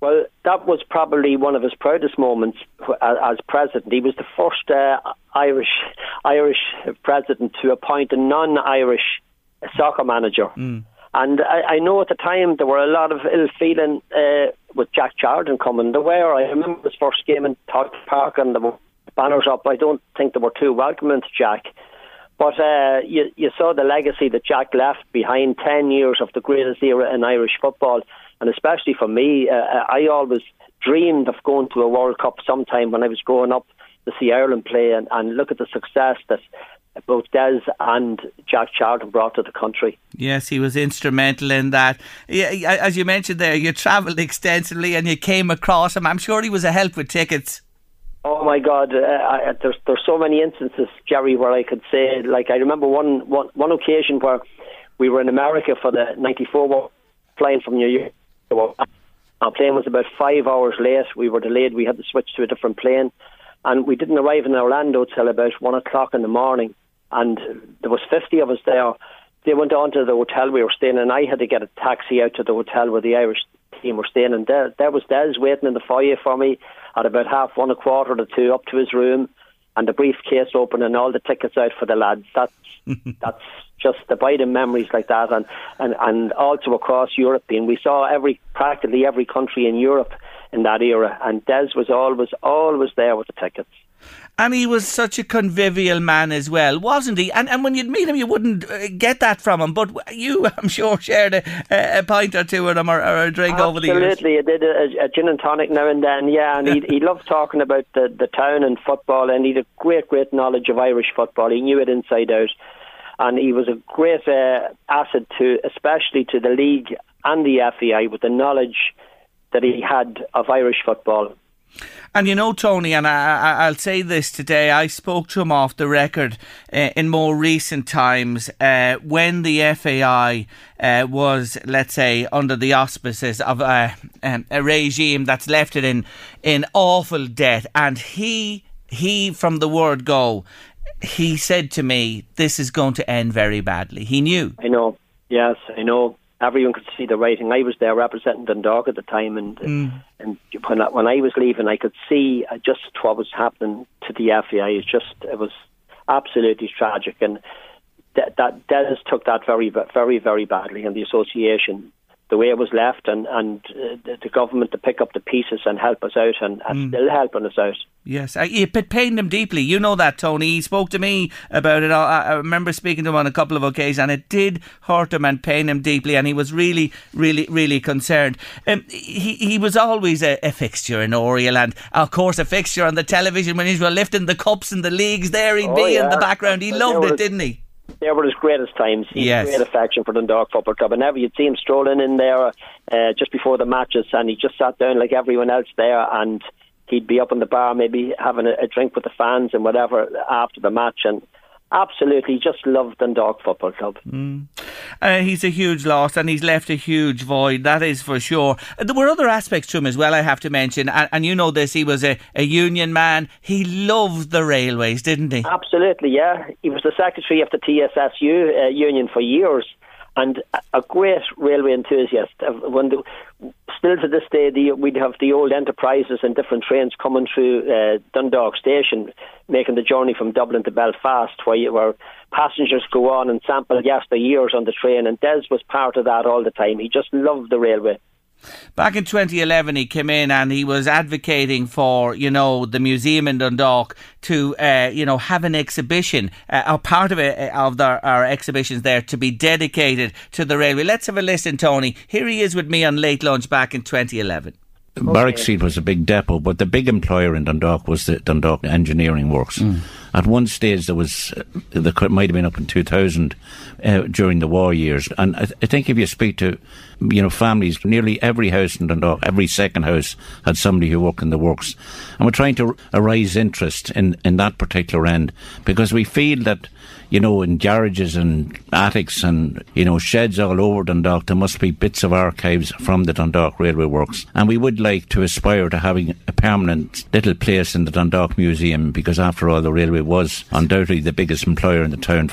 Well, that was probably one of his proudest moments as president. He was the first uh, Irish Irish president to appoint a non-Irish soccer manager. Mm. And I, I, know at the time there were a lot of ill feeling uh, with Jack Charlton coming. There were. I remember his first game in Todd Park and the banners up. I don't think they were too welcoming to Jack. But uh, you, you saw the legacy that Jack left behind 10 years of the greatest era in Irish football. And especially for me, uh, uh I always dreamed of going to a World Cup sometime when I was growing up to see Ireland play and, and look at the success that both Des and Jack Charlton brought to the country. Yes, he was instrumental in that. As you mentioned there, you travelled extensively and you came across him. I'm sure he was a help with tickets. Oh my God! Uh, I, there's there's so many instances, Jerry, where I could say like I remember one one one occasion where we were in America for the '94 flying from New York. Our plane was about five hours late. We were delayed. We had to switch to a different plane, and we didn't arrive in Orlando till about one o'clock in the morning and there was 50 of us there. They went on to the hotel we were staying, and I had to get a taxi out to the hotel where the Irish team were staying. And there, there was Des waiting in the foyer for me at about half one, a quarter to two, up to his room, and the briefcase open and all the tickets out for the lads. That's <laughs> that's just abiding memories like that, and, and and also across Europe. And we saw every practically every country in Europe in that era, and Des was always always there with the tickets. And he was such a convivial man as well, wasn't he? And and when you'd meet him, you wouldn't uh, get that from him. But you, <laughs> I'm sure, shared a, a pint or two with him or, or a drink Absolutely. over the years. Absolutely, I did a, a, gin and tonic now and then. Yeah, and he <laughs> he loved talking about the the town and football, and he had a great great knowledge of Irish football. He knew it inside out, and he was a great uh, asset to, especially to the league and the FAI, with the knowledge that he had of Irish football. And you know, Tony, and I, will say this today, I spoke to him off the record uh, in more recent times uh, when the FAI uh, was, let's say, under the auspices of uh, um, a regime that's left it in, in awful debt. And he, he, from the word go, he said to me, this is going to end very badly. He knew. I know. Yes, I know everyone could see the writing. I was there representing Dundalk at the time, and mm. and when I, when I was leaving, I could see uh, just what was happening to the FAI. It just it was absolutely tragic, and that that Dennis took that very very very badly, and the association the way it was left, and and uh, the government to pick up the pieces and help us out, and, and mm. still helping us out. Yes, it pained him deeply. You know that, Tony. He spoke to me about it. I remember speaking to him on a couple of occasions, and it did hurt him and pain him deeply, and he was really, really, really concerned. Um, he he was always a, a, fixture in Oriel, and of course a fixture on the television when he was lifting the cups and the leagues. There he'd oh, be yeah. in the background. He loved it, didn't he? They were his greatest times. He yes. great affection for the Dundalk Football Club. And never you'd see him strolling in there uh, just before the matches, and he just sat down like everyone else there, and he'd be up in the bar, maybe having a, a drink with the fans and whatever after the match, and absolutely just loved Dundalk Football Club. Mm. Uh, he's a huge loss and he's left a huge void, that is for sure. Uh, there were other aspects to him as well, I have to mention, and, and you know this, he was a, a union man. He loved the railways, didn't he? Absolutely, yeah. He was the secretary of the TSSU uh, union for years and a great railway enthusiast. When the, still to this day, the, we'd have the old enterprises and different trains coming through uh, Dundalk Station, making the journey from Dublin to Belfast, where, you, where passengers go on and sample yes, the years on the train. And Des was part of that all the time. He just loved the railway. Back in 2011, he came in and he was advocating for, you know, the museum in Dundalk to, uh, you know, have an exhibition, uh, or part of it, uh, of their, our exhibitions there to be dedicated to the railway. Let's have a listen, Tony. Here he is with me on Late Lunch back in 2011. Okay. Barrack Street was a big depot, but the big employer in Dundalk was the Dundalk Engineering Works. Mm. At one stage, there was, uh, there might have been up in 2000 uh, during the war years. And I, th- I, think if you speak to, you know, families, nearly every house in Dundalk, every second house had somebody who worked in the works. And we're trying to arise interest in, in that particular end because we feel that you know, in garages and attics and, you know, sheds all over Dundalk, there must be bits of archives from the Dundalk Railway Works. And we would like to aspire to having a permanent little place in the Dundalk Museum because, after all, the railway was undoubtedly the biggest employer in the town.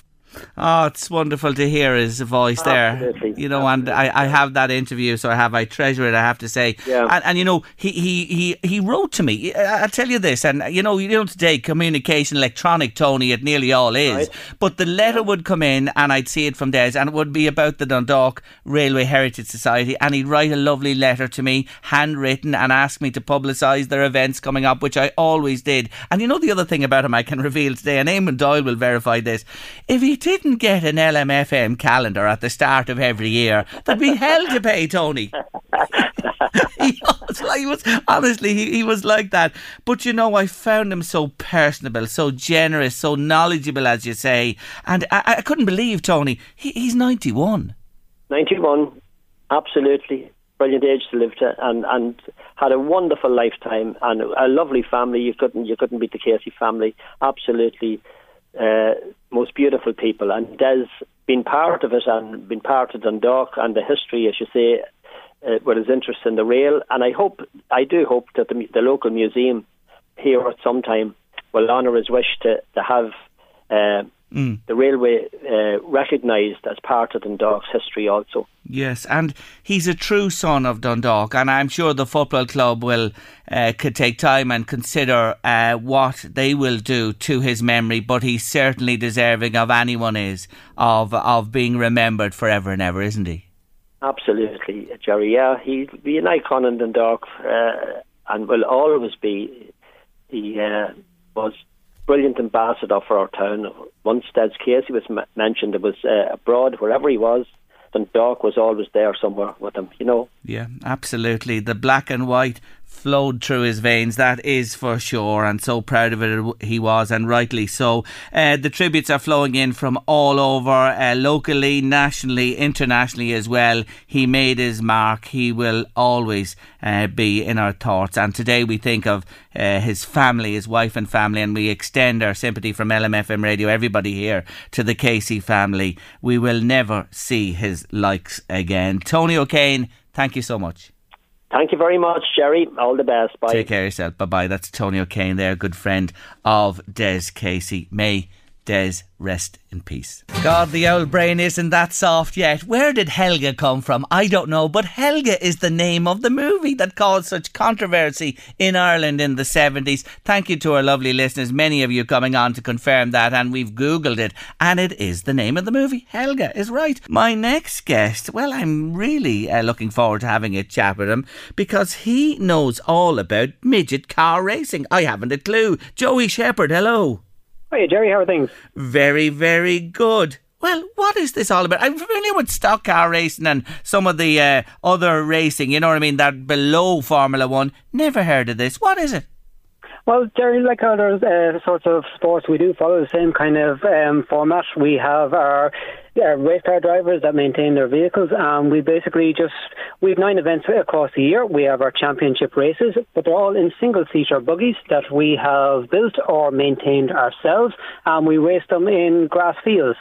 Oh, it's wonderful to hear his voice there. You know, and I, I have that interview, so I have, I treasure it, I have to say. Yeah. And, and you know, he, he, he, he wrote to me. I- I'll tell you this, and you know, you know, today communication, electronic, Tony, it nearly all is. Right. But the letter would come in, and I'd see it from Des, and it would be about the Dundalk Railway Heritage Society, and he'd write a lovely letter to me, handwritten, and ask me to publicise their events coming up, which I always did. And you know, the other thing about him I can reveal today, and Eamon Doyle will verify this, if he didn't get an LMFM calendar at the start of every year, there'd be hell to pay, Tony. <laughs> he was like, he was honestly, he, he was like that. But you know, I found him so personable, so generous, so knowledgeable, as you say. And I, I couldn't believe, Tony, he, he's 91. 91, absolutely brilliant age to live to, and and had a wonderful lifetime and a lovely family. You couldn't you couldn't beat the Casey family. Absolutely, uh, most beautiful people, and Des been part of it and been part of Dundalk and the history, as you say, uh, with his interest in the rail. And I hope, I do hope that the, the local museum here at some time will honour his wish to to have. Uh, the railway uh, recognised as part of Dundalk's history also. Yes, and he's a true son of Dundalk, and I'm sure the football club will uh, could take time and consider uh, what they will do to his memory. But he's certainly deserving of anyone is of of being remembered forever and ever, isn't he? Absolutely, Jerry. Yeah, he'll be an icon in Dundalk uh, and will always be. He uh, was brilliant ambassador for our town. Once Des Casey was m- mentioned, it was uh, abroad, wherever he was. Dundalk was always there somewhere with him, you know. Yeah, absolutely. The black and white flowed through his veins, that is for sure, and so proud of it he was, and rightly so. Uh, the tributes are flowing in from all over, uh, locally, nationally, internationally as well. He made his mark. He will always uh, be in our thoughts. And today we think of uh, his family, his wife and family, and we extend our sympathy from LMFM Radio, everybody here, to the Casey family. We will never see his likes again. Tony O'Kane, thank you so much. Thank you very much, Jerry. All the best. Bye. Take care of yourself. Bye bye. That's Tony O'Kane there, good friend of Des Casey. May Des rest in peace. God, the old brain isn't that soft yet. Where did Helga come from? I don't know, but Helga is the name of the movie that caused such controversy in Ireland in the 70s. Thank you to our lovely listeners, many of you coming on to confirm that, and we've Googled it, and it is the name of the movie. Helga is right. My next guest, well, I'm really uh, looking forward to having a chat with him because he knows all about midget car racing. I haven't a clue. Joey Shepherd, hello. Hey, Jerry, how are things? Very, very good. Well, what is this all about? I'm familiar with stock car racing and some of the uh, other racing, you know what I mean, that below Formula One. Never heard of this. What is it? Well, Jerry, like other uh, sorts of sports, we do follow the same kind of um, format. We have our, our race car drivers that maintain their vehicles, and we basically just we have nine events across the year. We have our championship races, but they're all in single-seater buggies that we have built or maintained ourselves, and we race them in grass fields.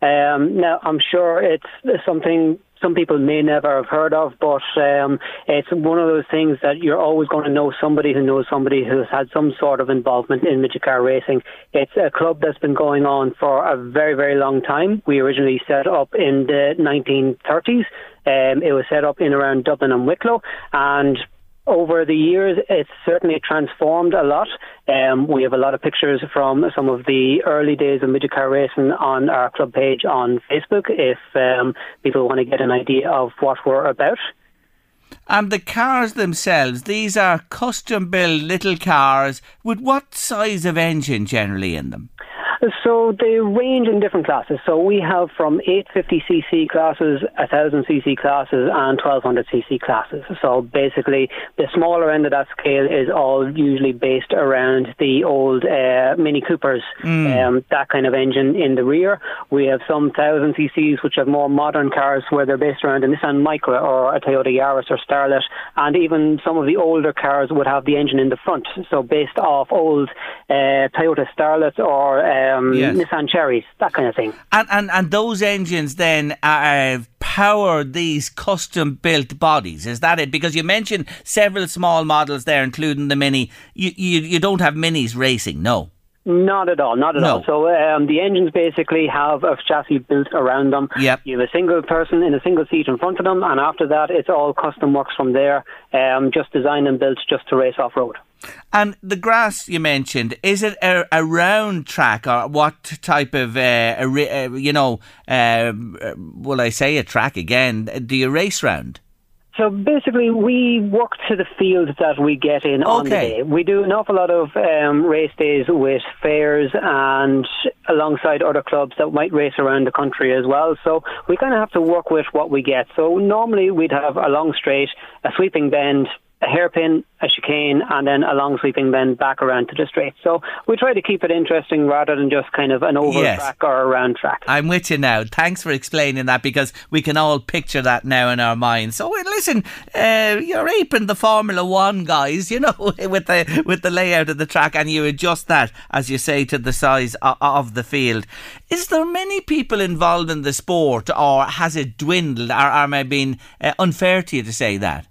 Um, now, I'm sure it's something some people may never have heard of, but um, it's one of those things that you're always going to know somebody who knows somebody who's had some sort of involvement in midget car racing. It's a club that's been going on for a very, very long time. We originally set up in the 1930s. Um, it was set up in around Dublin and Wicklow, and over the years, it's certainly transformed a lot. Um, we have a lot of pictures from some of the early days of midget car racing on our club page on Facebook if um, people want to get an idea of what we're about. And the cars themselves, these are custom built little cars with what size of engine generally in them? So they range in different classes. So we have from 850cc classes, 1000cc classes, and 1200cc classes. So basically, the smaller end of that scale is all usually based around the old uh, Mini Coopers, um, that kind of engine in the rear. We have some 1000cc's which have more modern cars where they're based around a Nissan Micra or a Toyota Yaris or Starlet, and even some of the older cars would have the engine in the front. So based off old uh, Toyota Starlets or um, Yes. Nissan Cherries, that kind of thing. And, and and those engines then uh, power these custom built bodies. Is that it? Because you mentioned several small models there, including the Mini. You you, you don't have Minis racing, no. Not at all, not at No. all. So um, the engines basically have a chassis built around them. Yep. You have a single person in a single seat in front of them, and after that, it's all custom works from there, um, just designed and built just to race off road. And the grass you mentioned is it a, a round track or what type of uh, a, uh, you know? Uh, will I say a track again? Do you race round? So basically, we work to the field that we get in on the day. We do an awful lot of um, race days with fairs and alongside other clubs that might race around the country as well. So we kind of have to work with what we get. So normally we'd have a long straight, a sweeping bend, a hairpin, a chicane, and then a long sweeping bend back around to the straight. So we try to keep it interesting rather than just kind of an oval Yes. track or a round track. I'm with you now. Thanks for explaining that because we can all picture that now in our minds. So listen, uh, you're aping the Formula One guys, you know, <laughs> with the with the layout of the track, and you adjust that as you say to the size of, of the field. Is there many people involved in the sport, or has it dwindled? Or am I being uh, unfair to you to say that?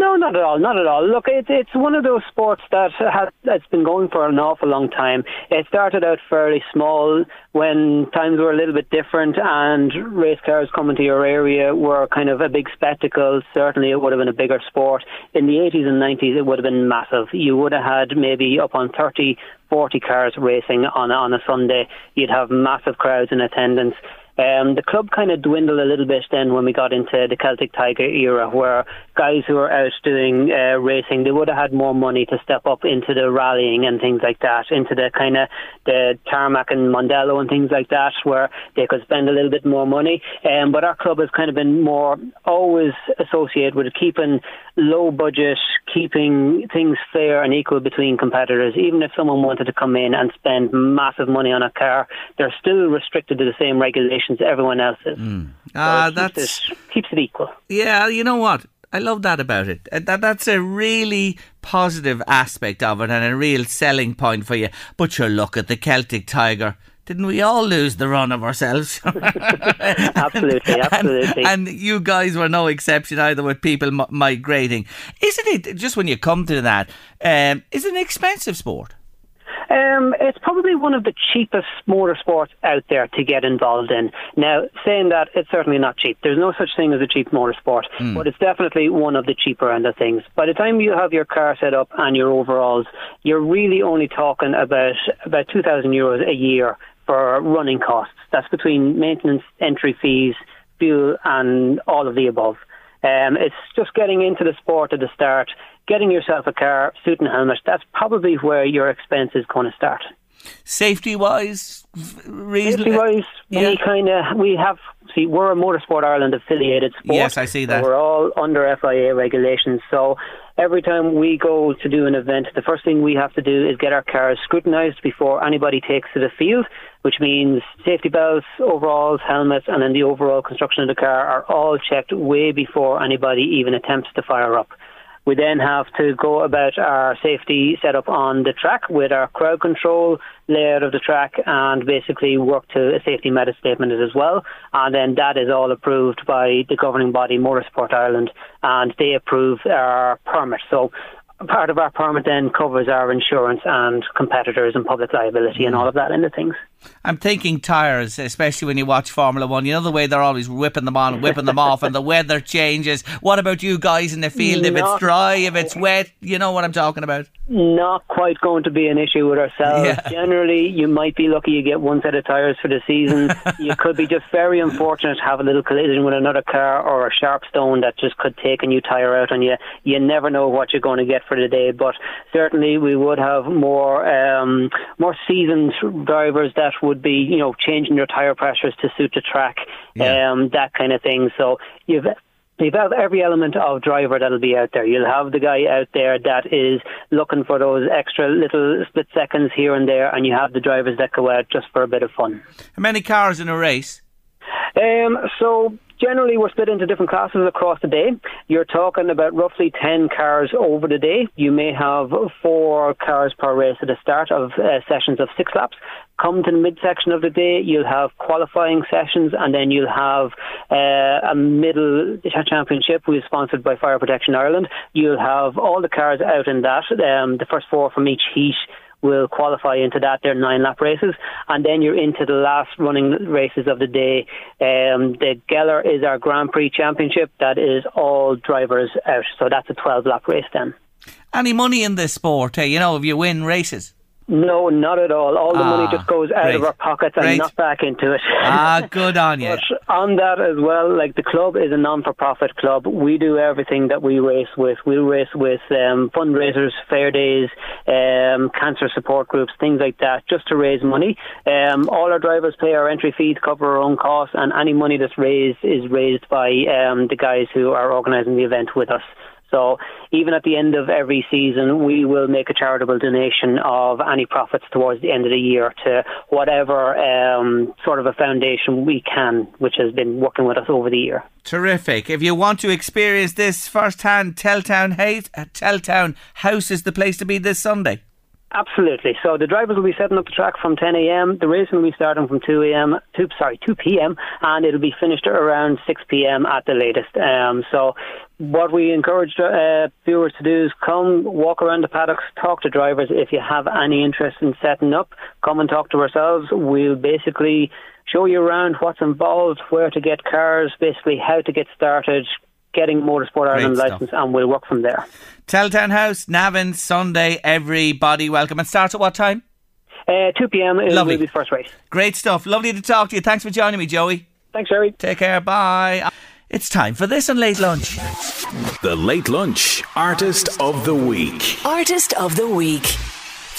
No, not at all, not at all. Look, it's it's one of those sports that has that's been going for an awful long time. It started out fairly small when times were a little bit different, and race cars coming to your area were kind of a big spectacle. Certainly, it would have been a bigger sport. In the 80s and 90s, it would have been massive. You would have had maybe up on 30, 40 cars racing on on a Sunday. You'd have massive crowds in attendance. Um, the club kind of dwindled a little bit then when we got into the Celtic Tiger era, where guys who are out doing uh, racing, they would have had more money to step up into the rallying and things like that, into the kind of the tarmac and Mondello and things like that, where they could spend a little bit more money. Um, but our club has kind of been more always associated with keeping low budget, keeping things fair and equal between competitors. Even if someone wanted to come in and spend massive money on a car, they're still restricted to the same regulations everyone else is. Ah, it keeps that's it, keeps it equal. Yeah, you know what? I love that about it. Uh, That that's a really positive aspect of it and a real selling point for you. But sure, look at the Celtic Tiger. Didn't we all lose the run of ourselves? absolutely, <laughs> <laughs> absolutely. And, and you guys were no exception either with people m- migrating. Isn't it, just when you come to that, um, is it an expensive sport? Um, it's probably one of the cheapest motorsports out there to get involved in. Now, saying that, it's certainly not cheap. There's no such thing as a cheap motorsport, but it's definitely one of the cheaper end of things. By the time you have your car set up and your overalls, you're really only talking about about 2,000 euros a year for running costs. That's between maintenance, entry fees, fuel, and all of the above. Um, it's just getting into the sport at the start, getting yourself a car, suit and helmet. That's probably where your expense is going to start. Safety wise, reasonably. Uh, safety wise, Yeah. we kind of we have see we're a Motorsport Ireland affiliated sport. Yes, I see so that. we're all under FIA regulations. So every time we go to do an event, the first thing we have to do is get our cars scrutinised before anybody takes to the field, which means safety belts, overalls, helmets, and then the overall construction of the car are all checked way before anybody even attempts to fire up. We then have to go about our safety setup on the track with our crowd control layout of the track and basically work to a safety meta statement as well. And then that is all approved by the governing body, Motorsport Ireland, and they approve our permit. So part of our permit then covers our insurance and competitors and public liability and all of that end of things. I'm thinking tyres, especially when you watch Formula One. You know the way they're always whipping them on, whipping them off, and the weather changes. What about you guys in the field? If it's dry, if it's wet, you know what I'm talking about. not quite going to be an issue with ourselves. Yeah. Generally, you might be lucky you get one set of tyres for the season. <laughs> you could be just very unfortunate to have a little collision with another car or a sharp stone that just could take a new tyre out on you. You never know what you're going to get for the day, but certainly we would have more um, more seasoned drivers that would be, you know, changing your tyre pressures to suit the track, Yeah. um, that kind of thing. So you've You've have every element of driver that'll be out there. You'll have the guy out there that is looking for those extra little split seconds here and there, and you have the drivers that go out just for a bit of fun. How many cars in a race? Um, so generally we're split into different classes across the day. You're talking about roughly 10 cars over the day. You may have four cars per race at the start of uh, sessions of six laps. Come to the midsection of the day, you'll have qualifying sessions, and then you'll have uh, a middle championship, which is sponsored by Fire Protection Ireland. You'll have all the cars out in that. Um, the first four from each heat will qualify into that. They're nine lap races, and then you're into the last running races of the day. Um, the Geller is our Grand Prix championship. That is all drivers out, so that's a 12 lap race then. Any money in this sport? Hey, you know, if you win races. No, not at all. All the Ah, money just goes out great. of our pockets and Great. not back into it. Ah, good on <laughs> you. But on that as well, like the club is a non-for-profit club. We do everything that we race with. We race with um, fundraisers, fair days, um, cancer support groups, things like that, just to raise money. Um, all our drivers pay our entry fees, cover our own costs, and any money that's raised is raised by um, the guys who are organising the event with us. So even at the end of every season, we will make a charitable donation of any profits towards the end of the year to whatever um, sort of a foundation we can, which has been working with us over the year. Terrific. If you want to experience this firsthand, Teltown, Hay- uh, Teltown House is the place to be this Sunday. Absolutely. So the drivers will be setting up the track from 10 a.m. The racing will be starting from 2 a.m. 2 sorry 2 p.m. and it'll be finished around 6 p.m. at the latest. Um, so what we encourage uh, viewers to do is come walk around the paddocks, talk to drivers. If you have any interest in setting up, come and talk to ourselves. We'll basically show you around what's involved, where to get cars, basically how to get started, getting Motorsport Ireland stuff. license, and we'll work from there. Teltown House, Navan, Sunday, everybody welcome. And starts at what time? Uh, 2 p.m. it Lovely. will be the first race. Great stuff. Lovely to talk to you. Thanks for joining me, Joey. Thanks, Jerry. Take care. Bye. It's time for this on Late Lunch. The Late Lunch Artist of the Week. Artist of the Week.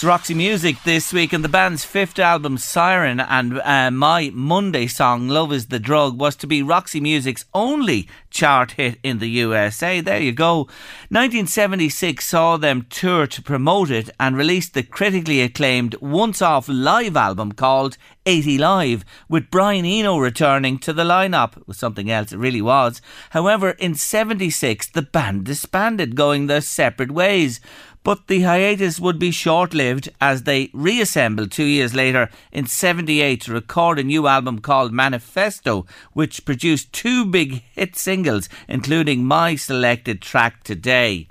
It's Roxy Music this week, and the band's fifth album, Siren, and uh, my Monday song, Love is the Drug, was to be Roxy Music's only chart hit in the USA. There you go. 1976 saw them tour to promote it and released the critically acclaimed once off live album called 80 Live, with Brian Eno returning to the lineup. It was something else, it really was. However, in 76, the band disbanded, going their separate ways. But the hiatus would be short lived as they reassembled two years later in 78 to record a new album called Manifesto, which produced two big hit singles, including my selected track today.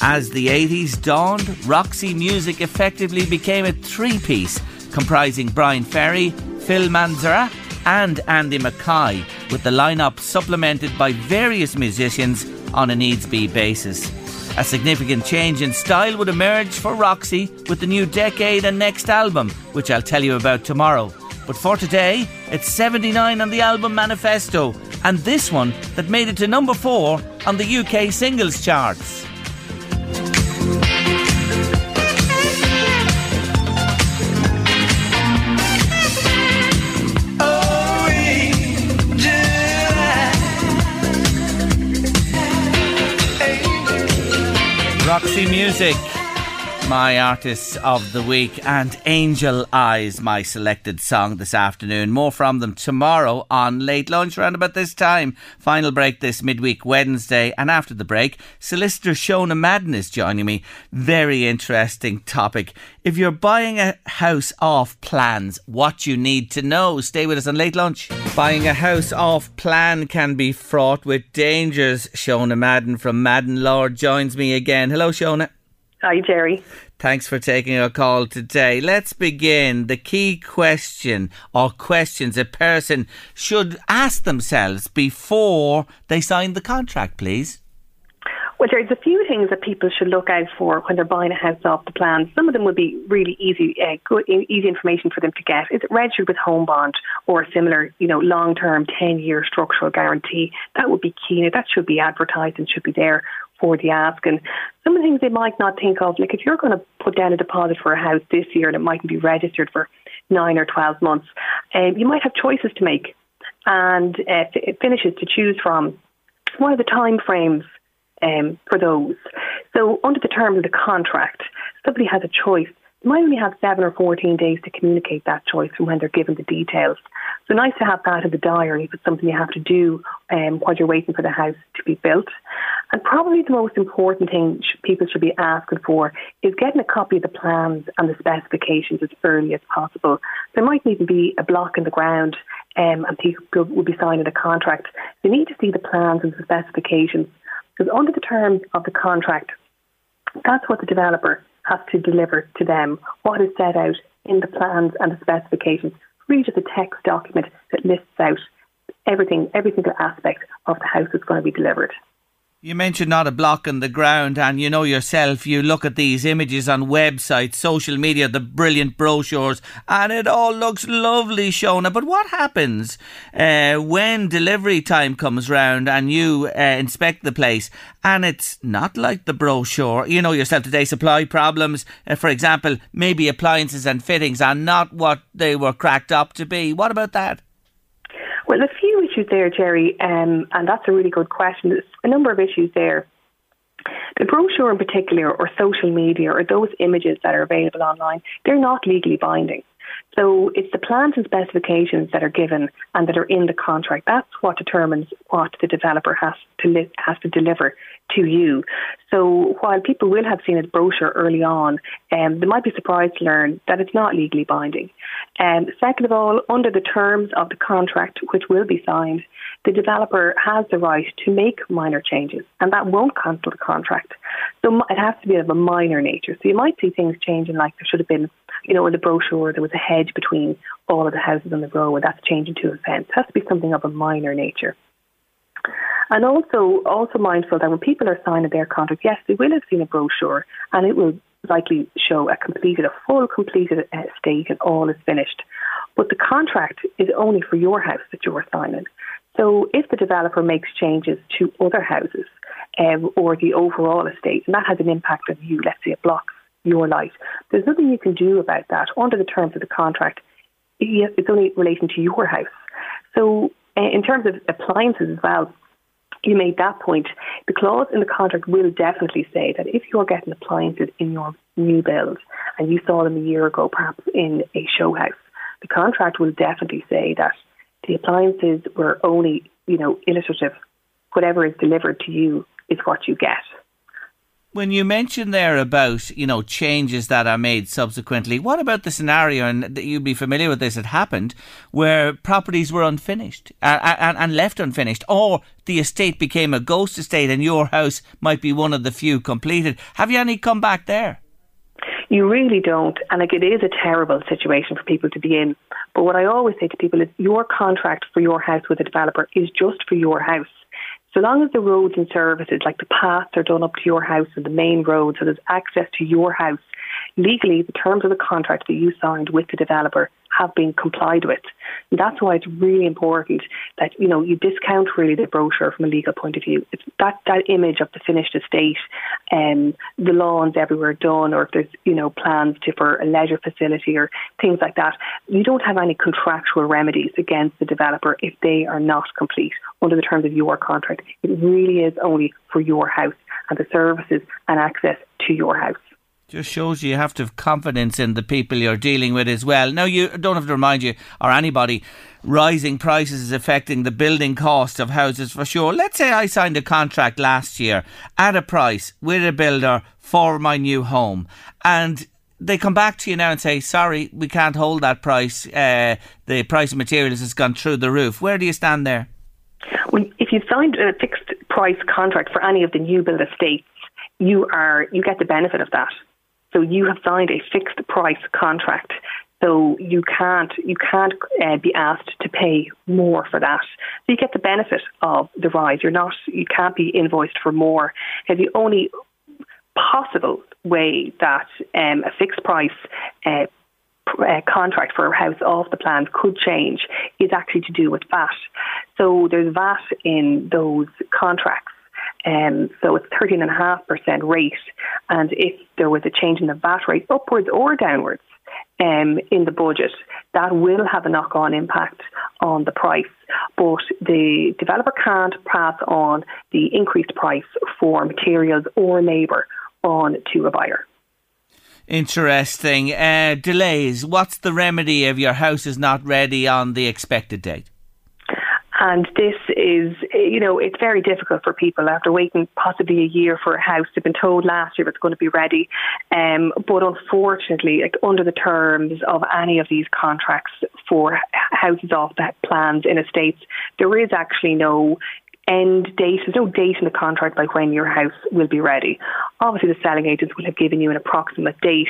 As the 80s dawned, Roxy Music effectively became a three piece comprising Bryan Ferry, Phil Manzanera, and Andy Mackay, with the lineup supplemented by various musicians on a needs be basis. A significant change in style would emerge for Roxy with the new decade and next album, which I'll tell you about tomorrow. But for today, it's 79 on the album Manifesto, and this one that made it to number 4 on the UK singles charts. Music, my artists of the week, and Angel Eyes, my selected song this afternoon. More from them tomorrow on Late Lunch around about this time. Final break this midweek Wednesday, and after the break, solicitor Shona Madden is joining me. Very interesting topic. If you're buying a house off plans, what you need to know. Stay with us on Late Lunch. Buying a house off plan can be fraught with dangers. Shona Madden from Madden Lord joins me again. Hello, Shona. Hi, Jerry. Thanks for taking our call today. Let's begin. The key question or questions a person should ask themselves before they sign the contract, please. Well, there's a few things that people should look out for when they're buying a house off the plan. Some of them would be really easy, uh, good, easy information for them to get. Is it registered with Home Bond or a similar, you know, long-term, ten-year structural guarantee? That would be key. Now, that should be advertised and should be there for the ask. And some of the things they might not think of, like if you're going to put down a deposit for a house this year and it mightn't be registered for nine or twelve months, um, you might have choices to make and uh, finishes to choose from. What are the time frames um, for those? So, under the terms of the contract, somebody has a choice might only have seven or 14 days to communicate that choice from when they're given the details. So nice to have that in the diary if it's something you have to do um, while you're waiting for the house to be built. And probably the most important thing people should be asking for is getting a copy of the plans and the specifications as early as possible. There might even be a block in the ground um, and people will be signing a contract. They need to see the plans and the specifications because under the terms of the contract, that's what the developer has to deliver to them, what is set out in the plans and the specifications. Read the text document that lists out everything, every single aspect of the house that's going to be delivered. You mentioned not a block in the ground, and you know yourself, you look at these images on websites, social media, the brilliant brochures, and it all looks lovely, Shona. But what happens uh, when delivery time comes round and you uh, inspect the place and it's not like the brochure? You know yourself today, supply problems, uh, for example, maybe appliances and fittings are not what they were cracked up to be. What about that? Well, a few issues there, Jerry, um, and that's a really good question. There's a number of issues there. The brochure in particular, or social media, or those images that are available online, they're not legally binding. So it's the plans and specifications that are given and that are in the contract. That's what determines what the developer has to li- has to deliver to you. So while people will have seen a brochure early on, um, they might be surprised to learn that it's not legally binding. Um, second of all, under the terms of the contract, which will be signed, the developer has the right to make minor changes, and that won't cancel the contract. So it has to be of a minor nature. So you might see things changing, like there should have been, you know, in the brochure there was a hedge between all of the houses in the row, and that's changing to a fence. It has to be something of a minor nature. And also, also mindful that when people are signing their contract, yes, they will have seen a brochure, and it will likely show a completed, a full completed estate, and all is finished. But the contract is only for your house that you are signing. So if the developer makes changes to other houses um, or the overall estate, and that has an impact on you, let's say it blocks your light, there's nothing you can do about that under the terms of the contract. It's only relating to your house. So uh, in terms of appliances as well, you made that point. The clause in the contract will definitely say that if you're getting appliances in your new build and you saw them a year ago, perhaps in a show house, the contract will definitely say that the appliances were only, you know, illustrative. Whatever is delivered to you is what you get. When you mentioned there about, you know, changes that are made subsequently, what about the scenario, and you'd be familiar with this, it happened, where properties were unfinished uh, and, and left unfinished, or the estate became a ghost estate and your house might be one of the few completed. Have you any come back there? You really don't. And like it is a terrible situation for people to be in. But what I always say to people is your contract for your house with a developer is just for your house. So long as the roads and services, like the paths, are done up to your house and the main road, so there's access to your house, legally, the terms of the contract that you signed with the developer have been complied with. And that's why it's really important that, you know, you discount really the brochure from a legal point of view. It's that, that image of the finished estate and um, the lawns everywhere done or if there's, you know, plans to for a leisure facility or things like that. You don't have any contractual remedies against the developer if they are not complete under the terms of your contract. It really is only for your house and the services and access to your house. Just shows you have to have confidence in the people you're dealing with as well. Now, you don't have to remind you or anybody rising prices is affecting the building cost of houses for sure. Let's say I signed a contract last year at a price with a builder for my new home and they come back to you now and say, sorry, we can't hold that price. Uh, the price of materials has gone through the roof. Where do you stand there? Well, if you signed a fixed price contract for any of the new build estates, you are you get the benefit of that. So you have signed a fixed price contract. So you can't you can't uh, be asked to pay more for that. So you get the benefit of the rise. You're not you can't be invoiced for more. The only possible way that um, a fixed price uh, uh, contract for a house off the plan could change is actually to do with VAT. So there's VAT in those contracts. Um, so it's 13.5% rate. And if there was a change in the VAT rate upwards or downwards um, in the budget, that will have a knock on impact on the price. But the developer can't pass on the increased price for materials or labour on to a buyer. Interesting. Uh, delays. What's the remedy if your house is not ready on the expected date? And this is, you know, it's very difficult for people after waiting possibly a year for a house. They've been told last year it's going to be ready. Um, but unfortunately, like under the terms of any of these contracts for houses off the plans in estates, there is actually no end date. There's no date in the contract by when your house will be ready. Obviously, the selling agents will have given you an approximate date,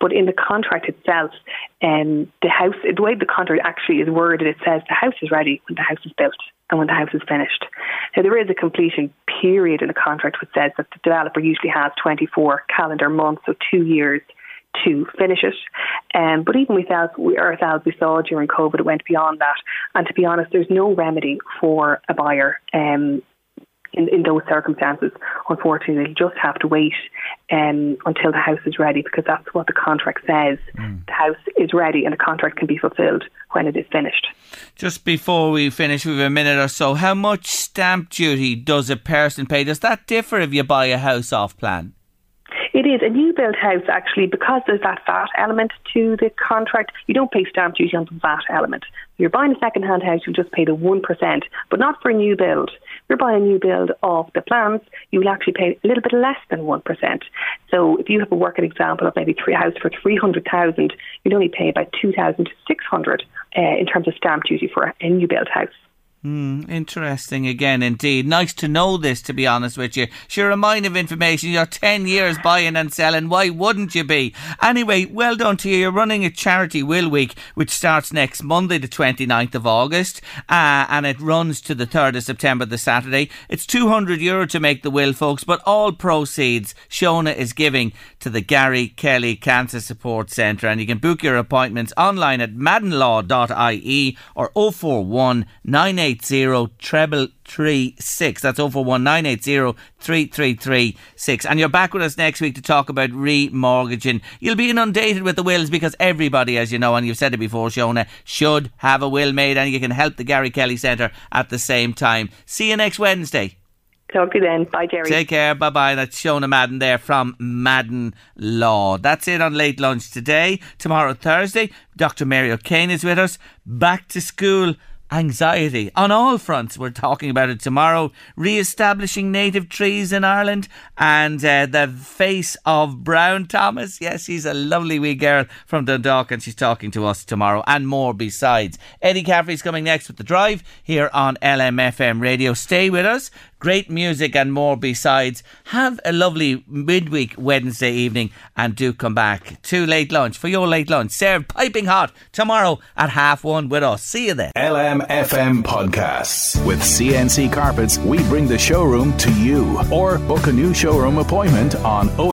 but in the contract itself, um, the house, the way the contract actually is worded, it says the house is ready when the house is built and when the house is finished. Now, there is a completion period in the contract which says that the developer usually has 24 calendar months, so two years to finish it. Um, but even with us, we, ourselves, we saw during COVID, it went beyond that. And to be honest, there's no remedy for a buyer um, in, in those circumstances. Unfortunately, you just have to wait um, until the house is ready because that's what the contract says. Mm. The house is ready and the contract can be fulfilled when it is finished. Just before we finish, with a minute or so. How much stamp duty does a person pay? Does that differ if you buy a house off plan? It is a new build house actually because there's that VAT element to the contract. You don't pay stamp duty on the VAT element. If you're buying a second hand house, you just pay the one percent, but not for a new build. If you're buying a new build off the plans, you will actually pay a little bit less than one percent. So if you have a working example of maybe three house for three hundred thousand, you'd only pay about two thousand six hundred uh, in terms of stamp duty for a new build house. Mm, interesting again, indeed. Nice to know this, to be honest with you. Sure, a mine of information. You're 10 years buying and selling. Why wouldn't you be? Anyway, well done to you. You're running a charity will week, which starts next Monday, the 29th of August, uh, and it runs to the 3rd of September, the Saturday. It's 200 euro to make the will, folks, but all proceeds Shona is giving to the Gary Kelly Cancer Support Centre. And you can book your appointments online at maddenlaw.ie or 041 980 treble three six. That's over one nine eight zero three three three six. And you're back with us next week to talk about remortgaging. You'll be inundated with the wills because everybody, as you know, and you've said it before, Shona, should have a will made, and you can help the Gary Kelly Centre at the same time. See you next Wednesday. Talk to you then. Bye, Jerry. Take care. Bye bye. That's Shona Madden there from Madden Law. That's it on Late Lunch today. Tomorrow, Thursday, Dr. Mary O'Kane is with us. Back to school anxiety on all fronts. We're talking about it tomorrow. Re establishing native trees in Ireland and uh, the face of Brown Thomas. Yes, she's a lovely wee girl from Dundalk and she's talking to us tomorrow and more besides. Eddie Caffrey's coming next with The Drive here on LMFM Radio. Stay with us great music and more besides. Have a lovely midweek Wednesday evening and do come back to late lunch for your late lunch served piping hot tomorrow at half one with us. See you then. LMFM podcasts. With CNC Carpets, we bring the showroom to you or book a new showroom appointment on.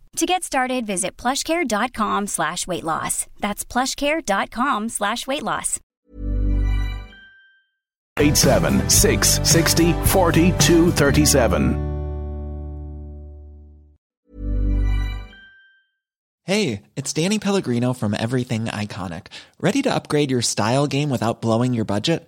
To get started, visit plushcare.com slash weight loss. That's plushcare.com slash weight loss. 87 660 4237. Hey, it's Danny Pellegrino from Everything Iconic. Ready to upgrade your style game without blowing your budget?